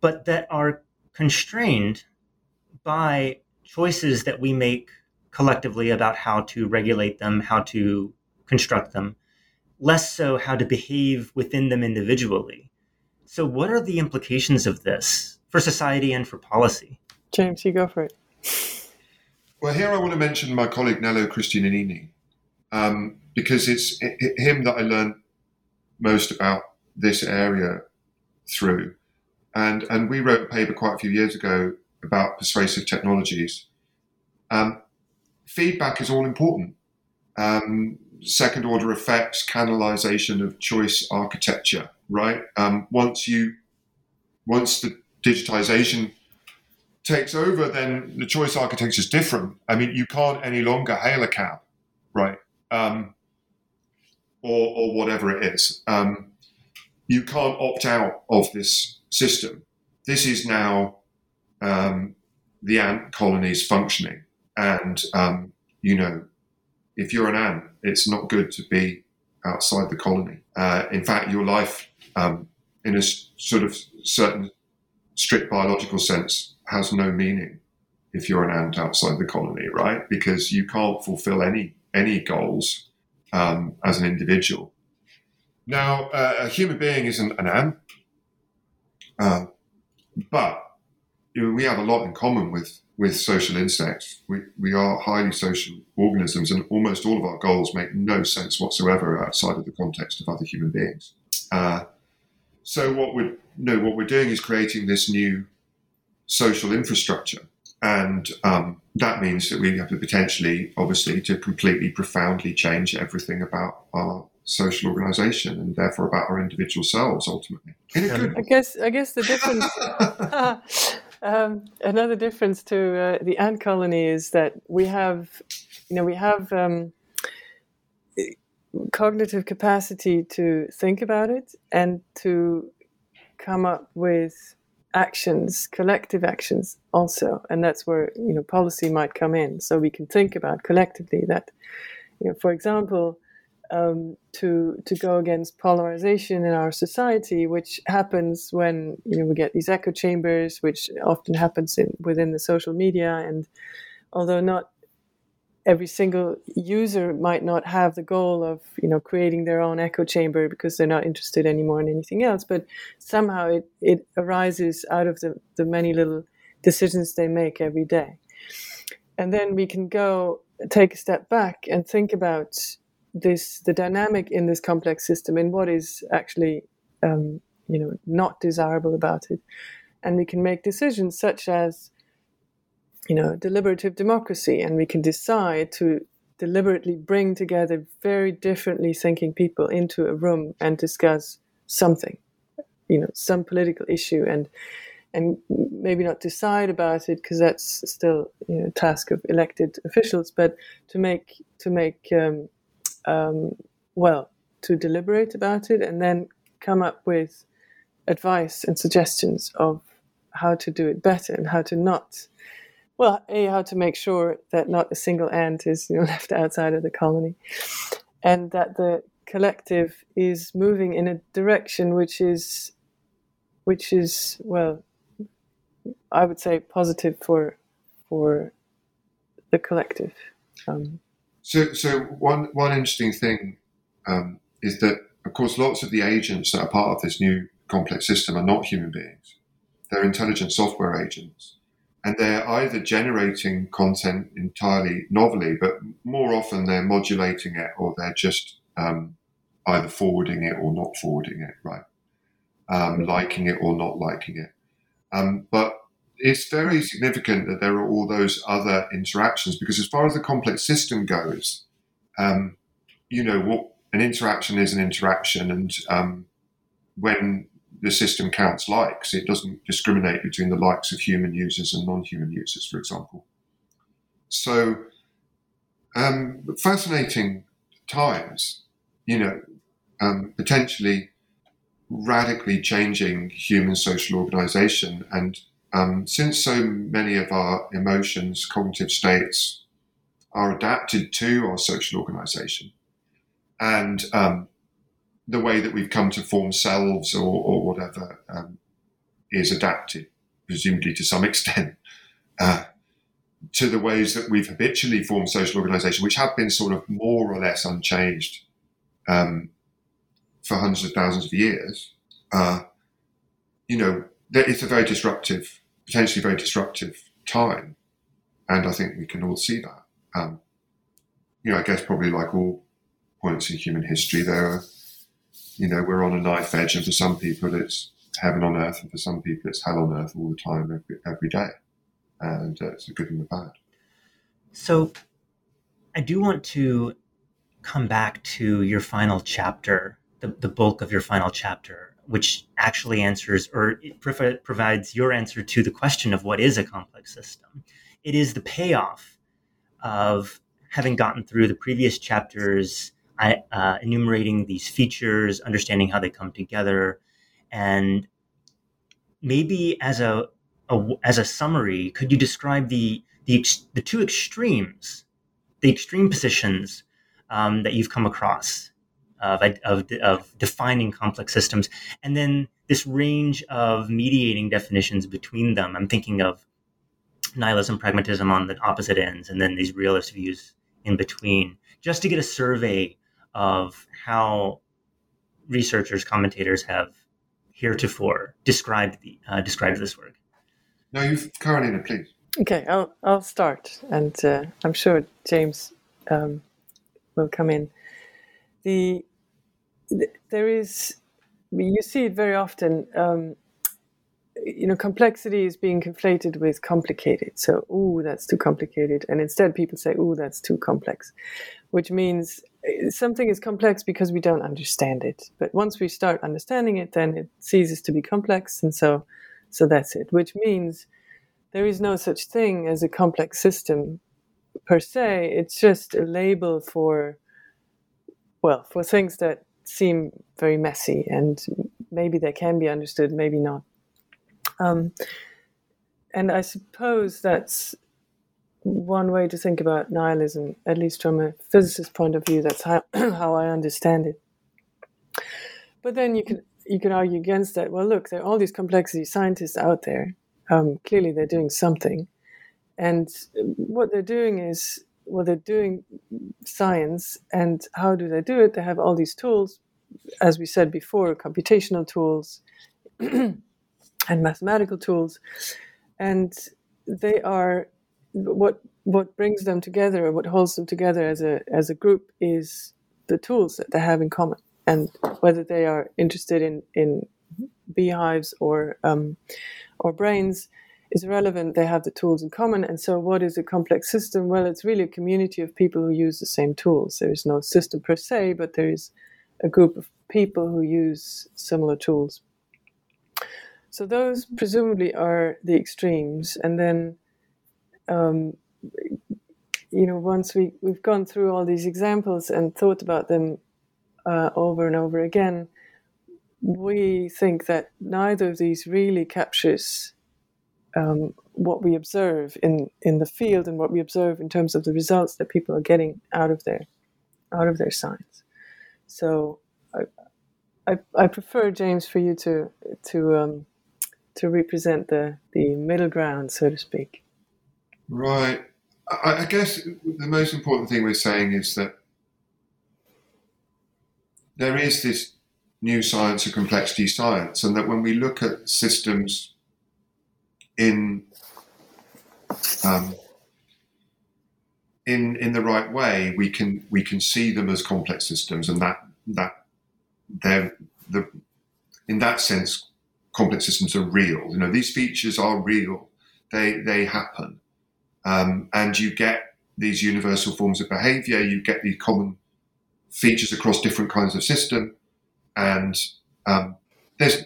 but that are constrained by choices that we make collectively about how to regulate them, how to construct them, less so how to behave within them individually. So, what are the implications of this for society and for policy? James, you go for it. Well, here I want to mention my colleague Nello Cristianini, um, because it's him that I learned most about this area through. And, and we wrote a paper quite a few years ago about persuasive technologies. Um, feedback is all important. Um, second order effects, canalization of choice architecture, right? Um, once you, once the digitization takes over, then the choice architecture is different. I mean, you can't any longer hail a cab, right? Um, or, or whatever it is. Um, you can't opt out of this system. This is now um, the ant colonies functioning. And, um, you know, if you're an ant, it's not good to be outside the colony. Uh, in fact, your life, um, in a sort of certain strict biological sense, has no meaning if you're an ant outside the colony, right? Because you can't fulfill any any goals um, as an individual. Now, uh, a human being isn't an ant, uh, but we have a lot in common with with social insects. We, we are highly social organisms, and almost all of our goals make no sense whatsoever outside of the context of other human beings. Uh, so what we're know, what we're doing is creating this new social infrastructure, and um, that means that we have the potentially, obviously, to completely profoundly change everything about our social organization and therefore about our individual selves ultimately. I guess I guess the difference Um, another difference to uh, the ant colony is that we have, you know, we have um, cognitive capacity to think about it and to come up with actions, collective actions also, and that's where you know policy might come in. So we can think about collectively that, you know, for example, um, to to go against polarization in our society, which happens when you know we get these echo chambers, which often happens in, within the social media. And although not every single user might not have the goal of you know creating their own echo chamber because they're not interested anymore in anything else, but somehow it it arises out of the the many little decisions they make every day. And then we can go take a step back and think about this the dynamic in this complex system and what is actually um, you know not desirable about it. And we can make decisions such as you know deliberative democracy and we can decide to deliberately bring together very differently thinking people into a room and discuss something you know some political issue and and maybe not decide about it because that's still you know task of elected officials but to make to make um, um, well to deliberate about it and then come up with advice and suggestions of how to do it better and how to not well a how to make sure that not a single ant is you know left outside of the colony. And that the collective is moving in a direction which is which is well i would say positive for for the collective. Um, so, so one one interesting thing um, is that, of course, lots of the agents that are part of this new complex system are not human beings; they're intelligent software agents, and they're either generating content entirely novelly, but more often they're modulating it, or they're just um, either forwarding it or not forwarding it, right? Um, liking it or not liking it. Um, but it's very significant that there are all those other interactions because as far as the complex system goes, um, you know, what an interaction is an interaction, and um, when the system counts likes, it doesn't discriminate between the likes of human users and non-human users, for example. So, um, fascinating times, you know, um, potentially radically changing human social organization and um, since so many of our emotions, cognitive states, are adapted to our social organization, and um, the way that we've come to form selves or, or whatever um, is adapted, presumably to some extent, uh, to the ways that we've habitually formed social organization, which have been sort of more or less unchanged um, for hundreds of thousands of years. Uh, you know, it's a very disruptive potentially very disruptive time. And I think we can all see that. Um, you know, I guess probably like all points in human history, there are, you know, we're on a knife edge, and for some people it's heaven on earth, and for some people it's hell on earth all the time, every, every day. And uh, it's the good and the bad. So I do want to come back to your final chapter, the, the bulk of your final chapter which actually answers or provides your answer to the question of what is a complex system. It is the payoff of having gotten through the previous chapters, uh, enumerating these features, understanding how they come together, and maybe as a, a as a summary, could you describe the the the two extremes, the extreme positions um, that you've come across of, of, of defining complex systems, and then this range of mediating definitions between them. I'm thinking of nihilism, pragmatism on the opposite ends, and then these realist views in between, just to get a survey of how researchers, commentators have heretofore described the uh, described this work. Now, you, Karoline, please. Okay, I'll I'll start, and uh, I'm sure James um, will come in the there is you see it very often. Um, you know, complexity is being conflated with complicated. So, oh, that's too complicated, and instead people say, oh, that's too complex, which means eh, something is complex because we don't understand it. But once we start understanding it, then it ceases to be complex, and so, so that's it. Which means there is no such thing as a complex system per se. It's just a label for well, for things that seem very messy and maybe they can be understood, maybe not. Um, and I suppose that's one way to think about nihilism, at least from a physicist point of view. That's how, how I understand it. But then you can you can argue against that. Well, look, there are all these complexity scientists out there. Um, clearly, they're doing something, and what they're doing is well, they're doing science. And how do they do it? They have all these tools, as we said before, computational tools and mathematical tools, and they are what what brings them together, what holds them together as a as a group, is the tools that they have in common, and whether they are interested in in beehives or um, or brains is relevant. They have the tools in common, and so what is a complex system? Well, it's really a community of people who use the same tools. There is no system per se, but there is a group of people who use similar tools. So those presumably are the extremes, and then um, you know, once we, we've gone through all these examples and thought about them uh, over and over again, we think that neither of these really captures um, what we observe in, in the field and what we observe in terms of the results that people are getting out of their out of their science. So I, I, I prefer James for you to to um, to represent the the middle ground, so to speak. Right. I, I guess the most important thing we're saying is that there is this new science of complexity science, and that when we look at systems in um, in in the right way, we can we can see them as complex systems, and that that they're the in that sense, complex systems are real. You know, these features are real; they they happen, um, and you get these universal forms of behavior, you get these common features across different kinds of system, and um, there's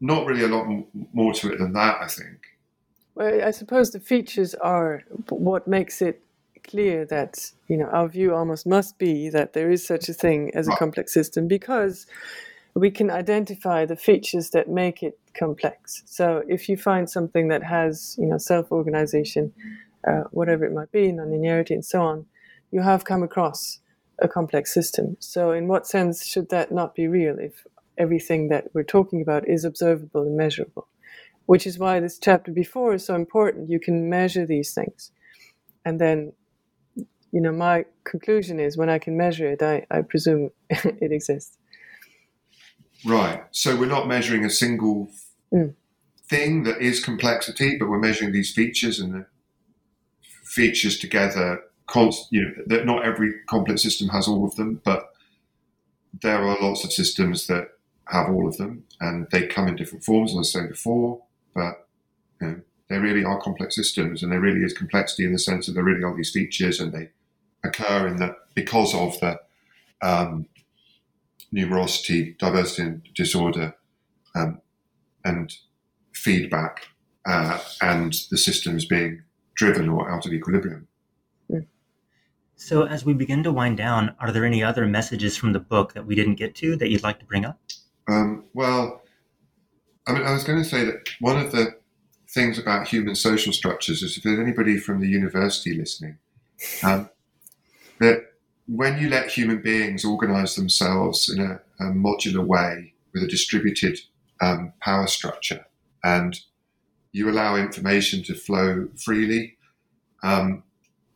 not really a lot more to it than that, I think. Well, I suppose the features are what makes it clear that you know our view almost must be that there is such a thing as a right. complex system because we can identify the features that make it complex. So if you find something that has you know self-organization uh, whatever it might be, nonlinearity, and so on, you have come across a complex system. So, in what sense should that not be real if everything that we're talking about is observable and measurable? Which is why this chapter before is so important. You can measure these things. And then, you know, my conclusion is when I can measure it, I, I presume it exists. Right. So, we're not measuring a single mm. thing that is complexity, but we're measuring these features and the features together. Const, you know, that not every complex system has all of them, but there are lots of systems that have all of them, and they come in different forms, as I was saying before. But you know, they really are complex systems, and there really is complexity in the sense that there really are these features, and they occur in the because of the um, numerosity, diversity, and disorder, um, and feedback, uh, and the systems being driven or out of equilibrium. Hmm. So, as we begin to wind down, are there any other messages from the book that we didn't get to that you'd like to bring up? Um, well, I mean, I was going to say that one of the things about human social structures is if there's anybody from the university listening, um, that when you let human beings organize themselves in a, a modular way with a distributed um, power structure and you allow information to flow freely, um,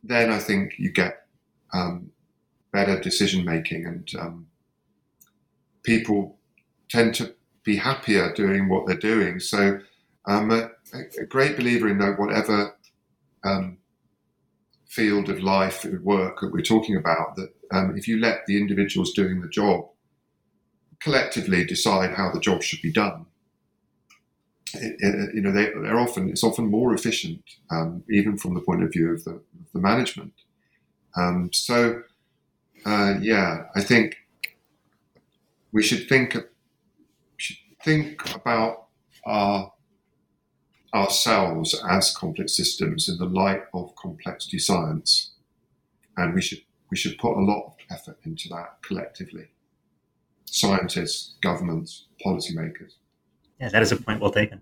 then I think you get um, better decision making and um, people tend to be happier doing what they're doing. So I'm a, a great believer in that whatever um, field of life work that we're talking about, that um, if you let the individuals doing the job collectively decide how the job should be done, it, it, you know, they, are often it's often more efficient, um, even from the point of view of the, of the management. Um, so, uh, yeah, I think we should think think about our ourselves as complex systems in the light of complexity science, and we should we should put a lot of effort into that collectively. Scientists, governments, policymakers. Yeah, that is a point well taken.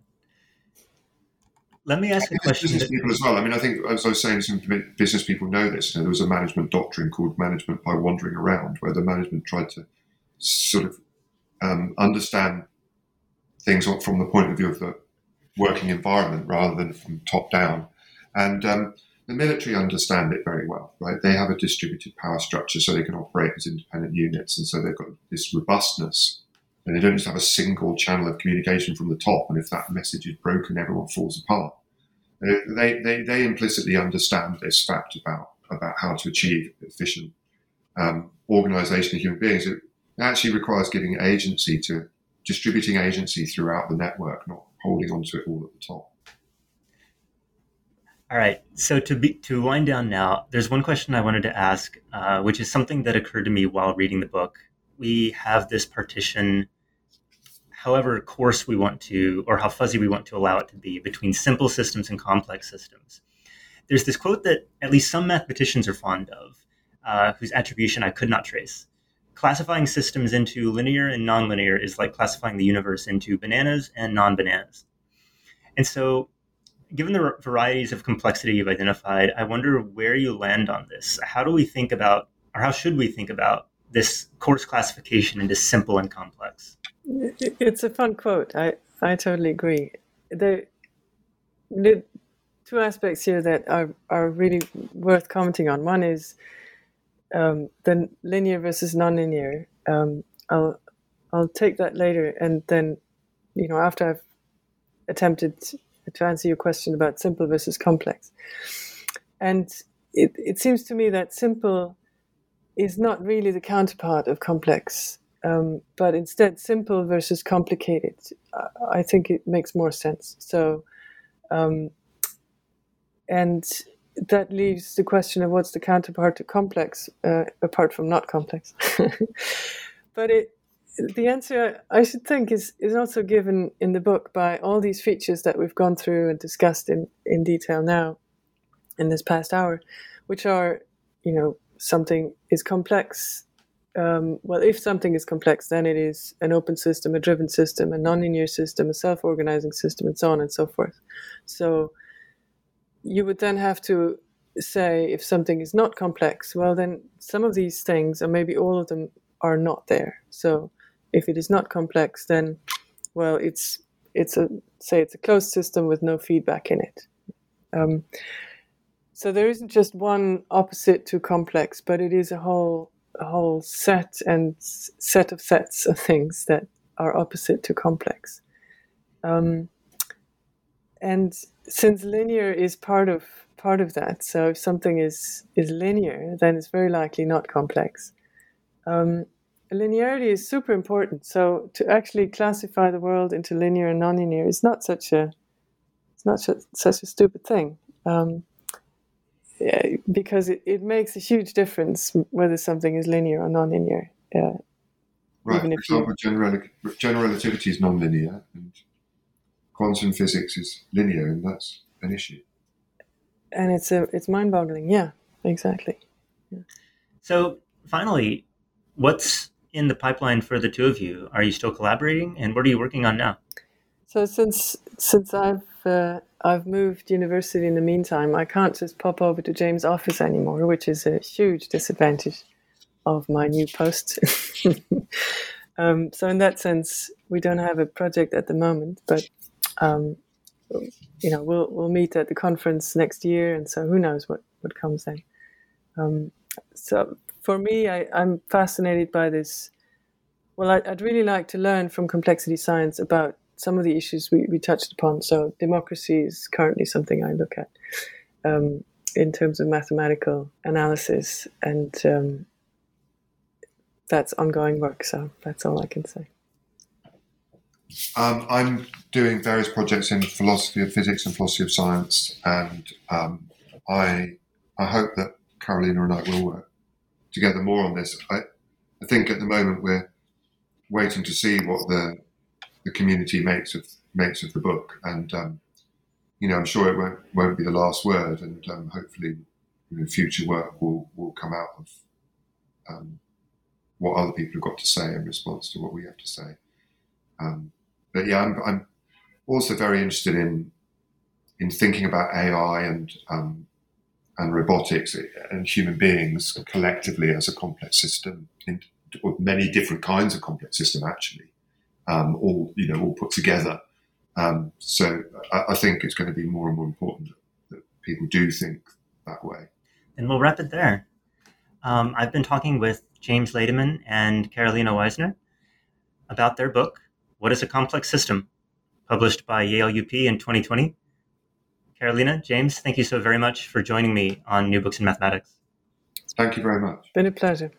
let me ask a question. Business people as well. I mean, I think as I was saying, some business people know this. You know, there was a management doctrine called management by wandering around, where the management tried to sort of um, understand things from the point of view of the working environment rather than from top down. And um, the military understand it very well, right? They have a distributed power structure so they can operate as independent units. And so they've got this robustness. And they don't just have a single channel of communication from the top. And if that message is broken, everyone falls apart. They, they, they implicitly understand this fact about, about how to achieve efficient um, organization of human beings. It actually requires giving agency to distributing agency throughout the network, not holding onto it all at the top. All right. So to be to wind down now, there's one question I wanted to ask, uh, which is something that occurred to me while reading the book. We have this partition, however coarse we want to, or how fuzzy we want to allow it to be, between simple systems and complex systems. There's this quote that at least some mathematicians are fond of, uh, whose attribution I could not trace. Classifying systems into linear and nonlinear is like classifying the universe into bananas and non-bananas. And so given the varieties of complexity you've identified, I wonder where you land on this. How do we think about, or how should we think about this coarse classification into simple and complex? It's a fun quote. I, I totally agree. There, the two aspects here that are, are really worth commenting on. One is um, the linear versus nonlinear. Um, I'll I'll take that later, and then you know after I've attempted to answer your question about simple versus complex. And it, it seems to me that simple is not really the counterpart of complex, um, but instead simple versus complicated. I think it makes more sense. So, um, and that leaves the question of what's the counterpart to complex, uh, apart from not complex. but it, the answer I should think is is also given in the book by all these features that we've gone through and discussed in in detail now in this past hour, which are you know something is complex. Um, well, if something is complex, then it is an open system, a driven system, a nonlinear system, a self-organizing system, and so on and so forth. So you would then have to say if something is not complex, well, then some of these things, or maybe all of them, are not there. So if it is not complex, then well, it's it's a say it's a closed system with no feedback in it. Um, so there isn't just one opposite to complex, but it is a whole a whole set and set of sets of things that are opposite to complex. Um, and since linear is part of part of that, so if something is is linear, then it's very likely not complex. Um, linearity is super important. So to actually classify the world into linear and nonlinear is not such a it's not such, such a stupid thing. Um, yeah, because it, it makes a huge difference whether something is linear or nonlinear. Uh, right. For example, you... general, general relativity is nonlinear, and quantum physics is linear, and that's an issue. And it's a it's mind-boggling. Yeah, exactly. Yeah. So finally, what's in the pipeline for the two of you? Are you still collaborating, and what are you working on now? So since since I've uh, I've moved university in the meantime, I can't just pop over to James' office anymore, which is a huge disadvantage of my new post. um, so in that sense, we don't have a project at the moment, but um, you know we'll we'll meet at the conference next year, and so who knows what what comes then. Um, so for me, I, am fascinated by this. Well, I, would really like to learn from complexity science about some of the issues we, we touched upon. So, democracy is currently something I look at um, in terms of mathematical analysis, and um, that's ongoing work. So, that's all I can say. Um, I'm doing various projects in philosophy of physics and philosophy of science, and um, I I hope that Karoline and I will work together more on this. I, I think at the moment we're waiting to see what the the community makes of makes of the book, and um, you know, I'm sure it won't won't be the last word, and um, hopefully, you know, future work will will come out of um, what other people have got to say in response to what we have to say. Um, but yeah, I'm, I'm, also very interested in in thinking about AI and um, and robotics and human beings collectively as a complex system, in, many different kinds of complex system actually, um, all you know, all put together. Um, so I, I, think it's going to be more and more important that, that, people do think that way. And we'll wrap it there. Um, I've been talking with James Ladyman and Karoline Wiesner about their book, What is a Complex System? published by Yale UP in 2020. Karoline, James, thank you so very much for joining me on New Books in Mathematics. Thank you very much. Been a pleasure.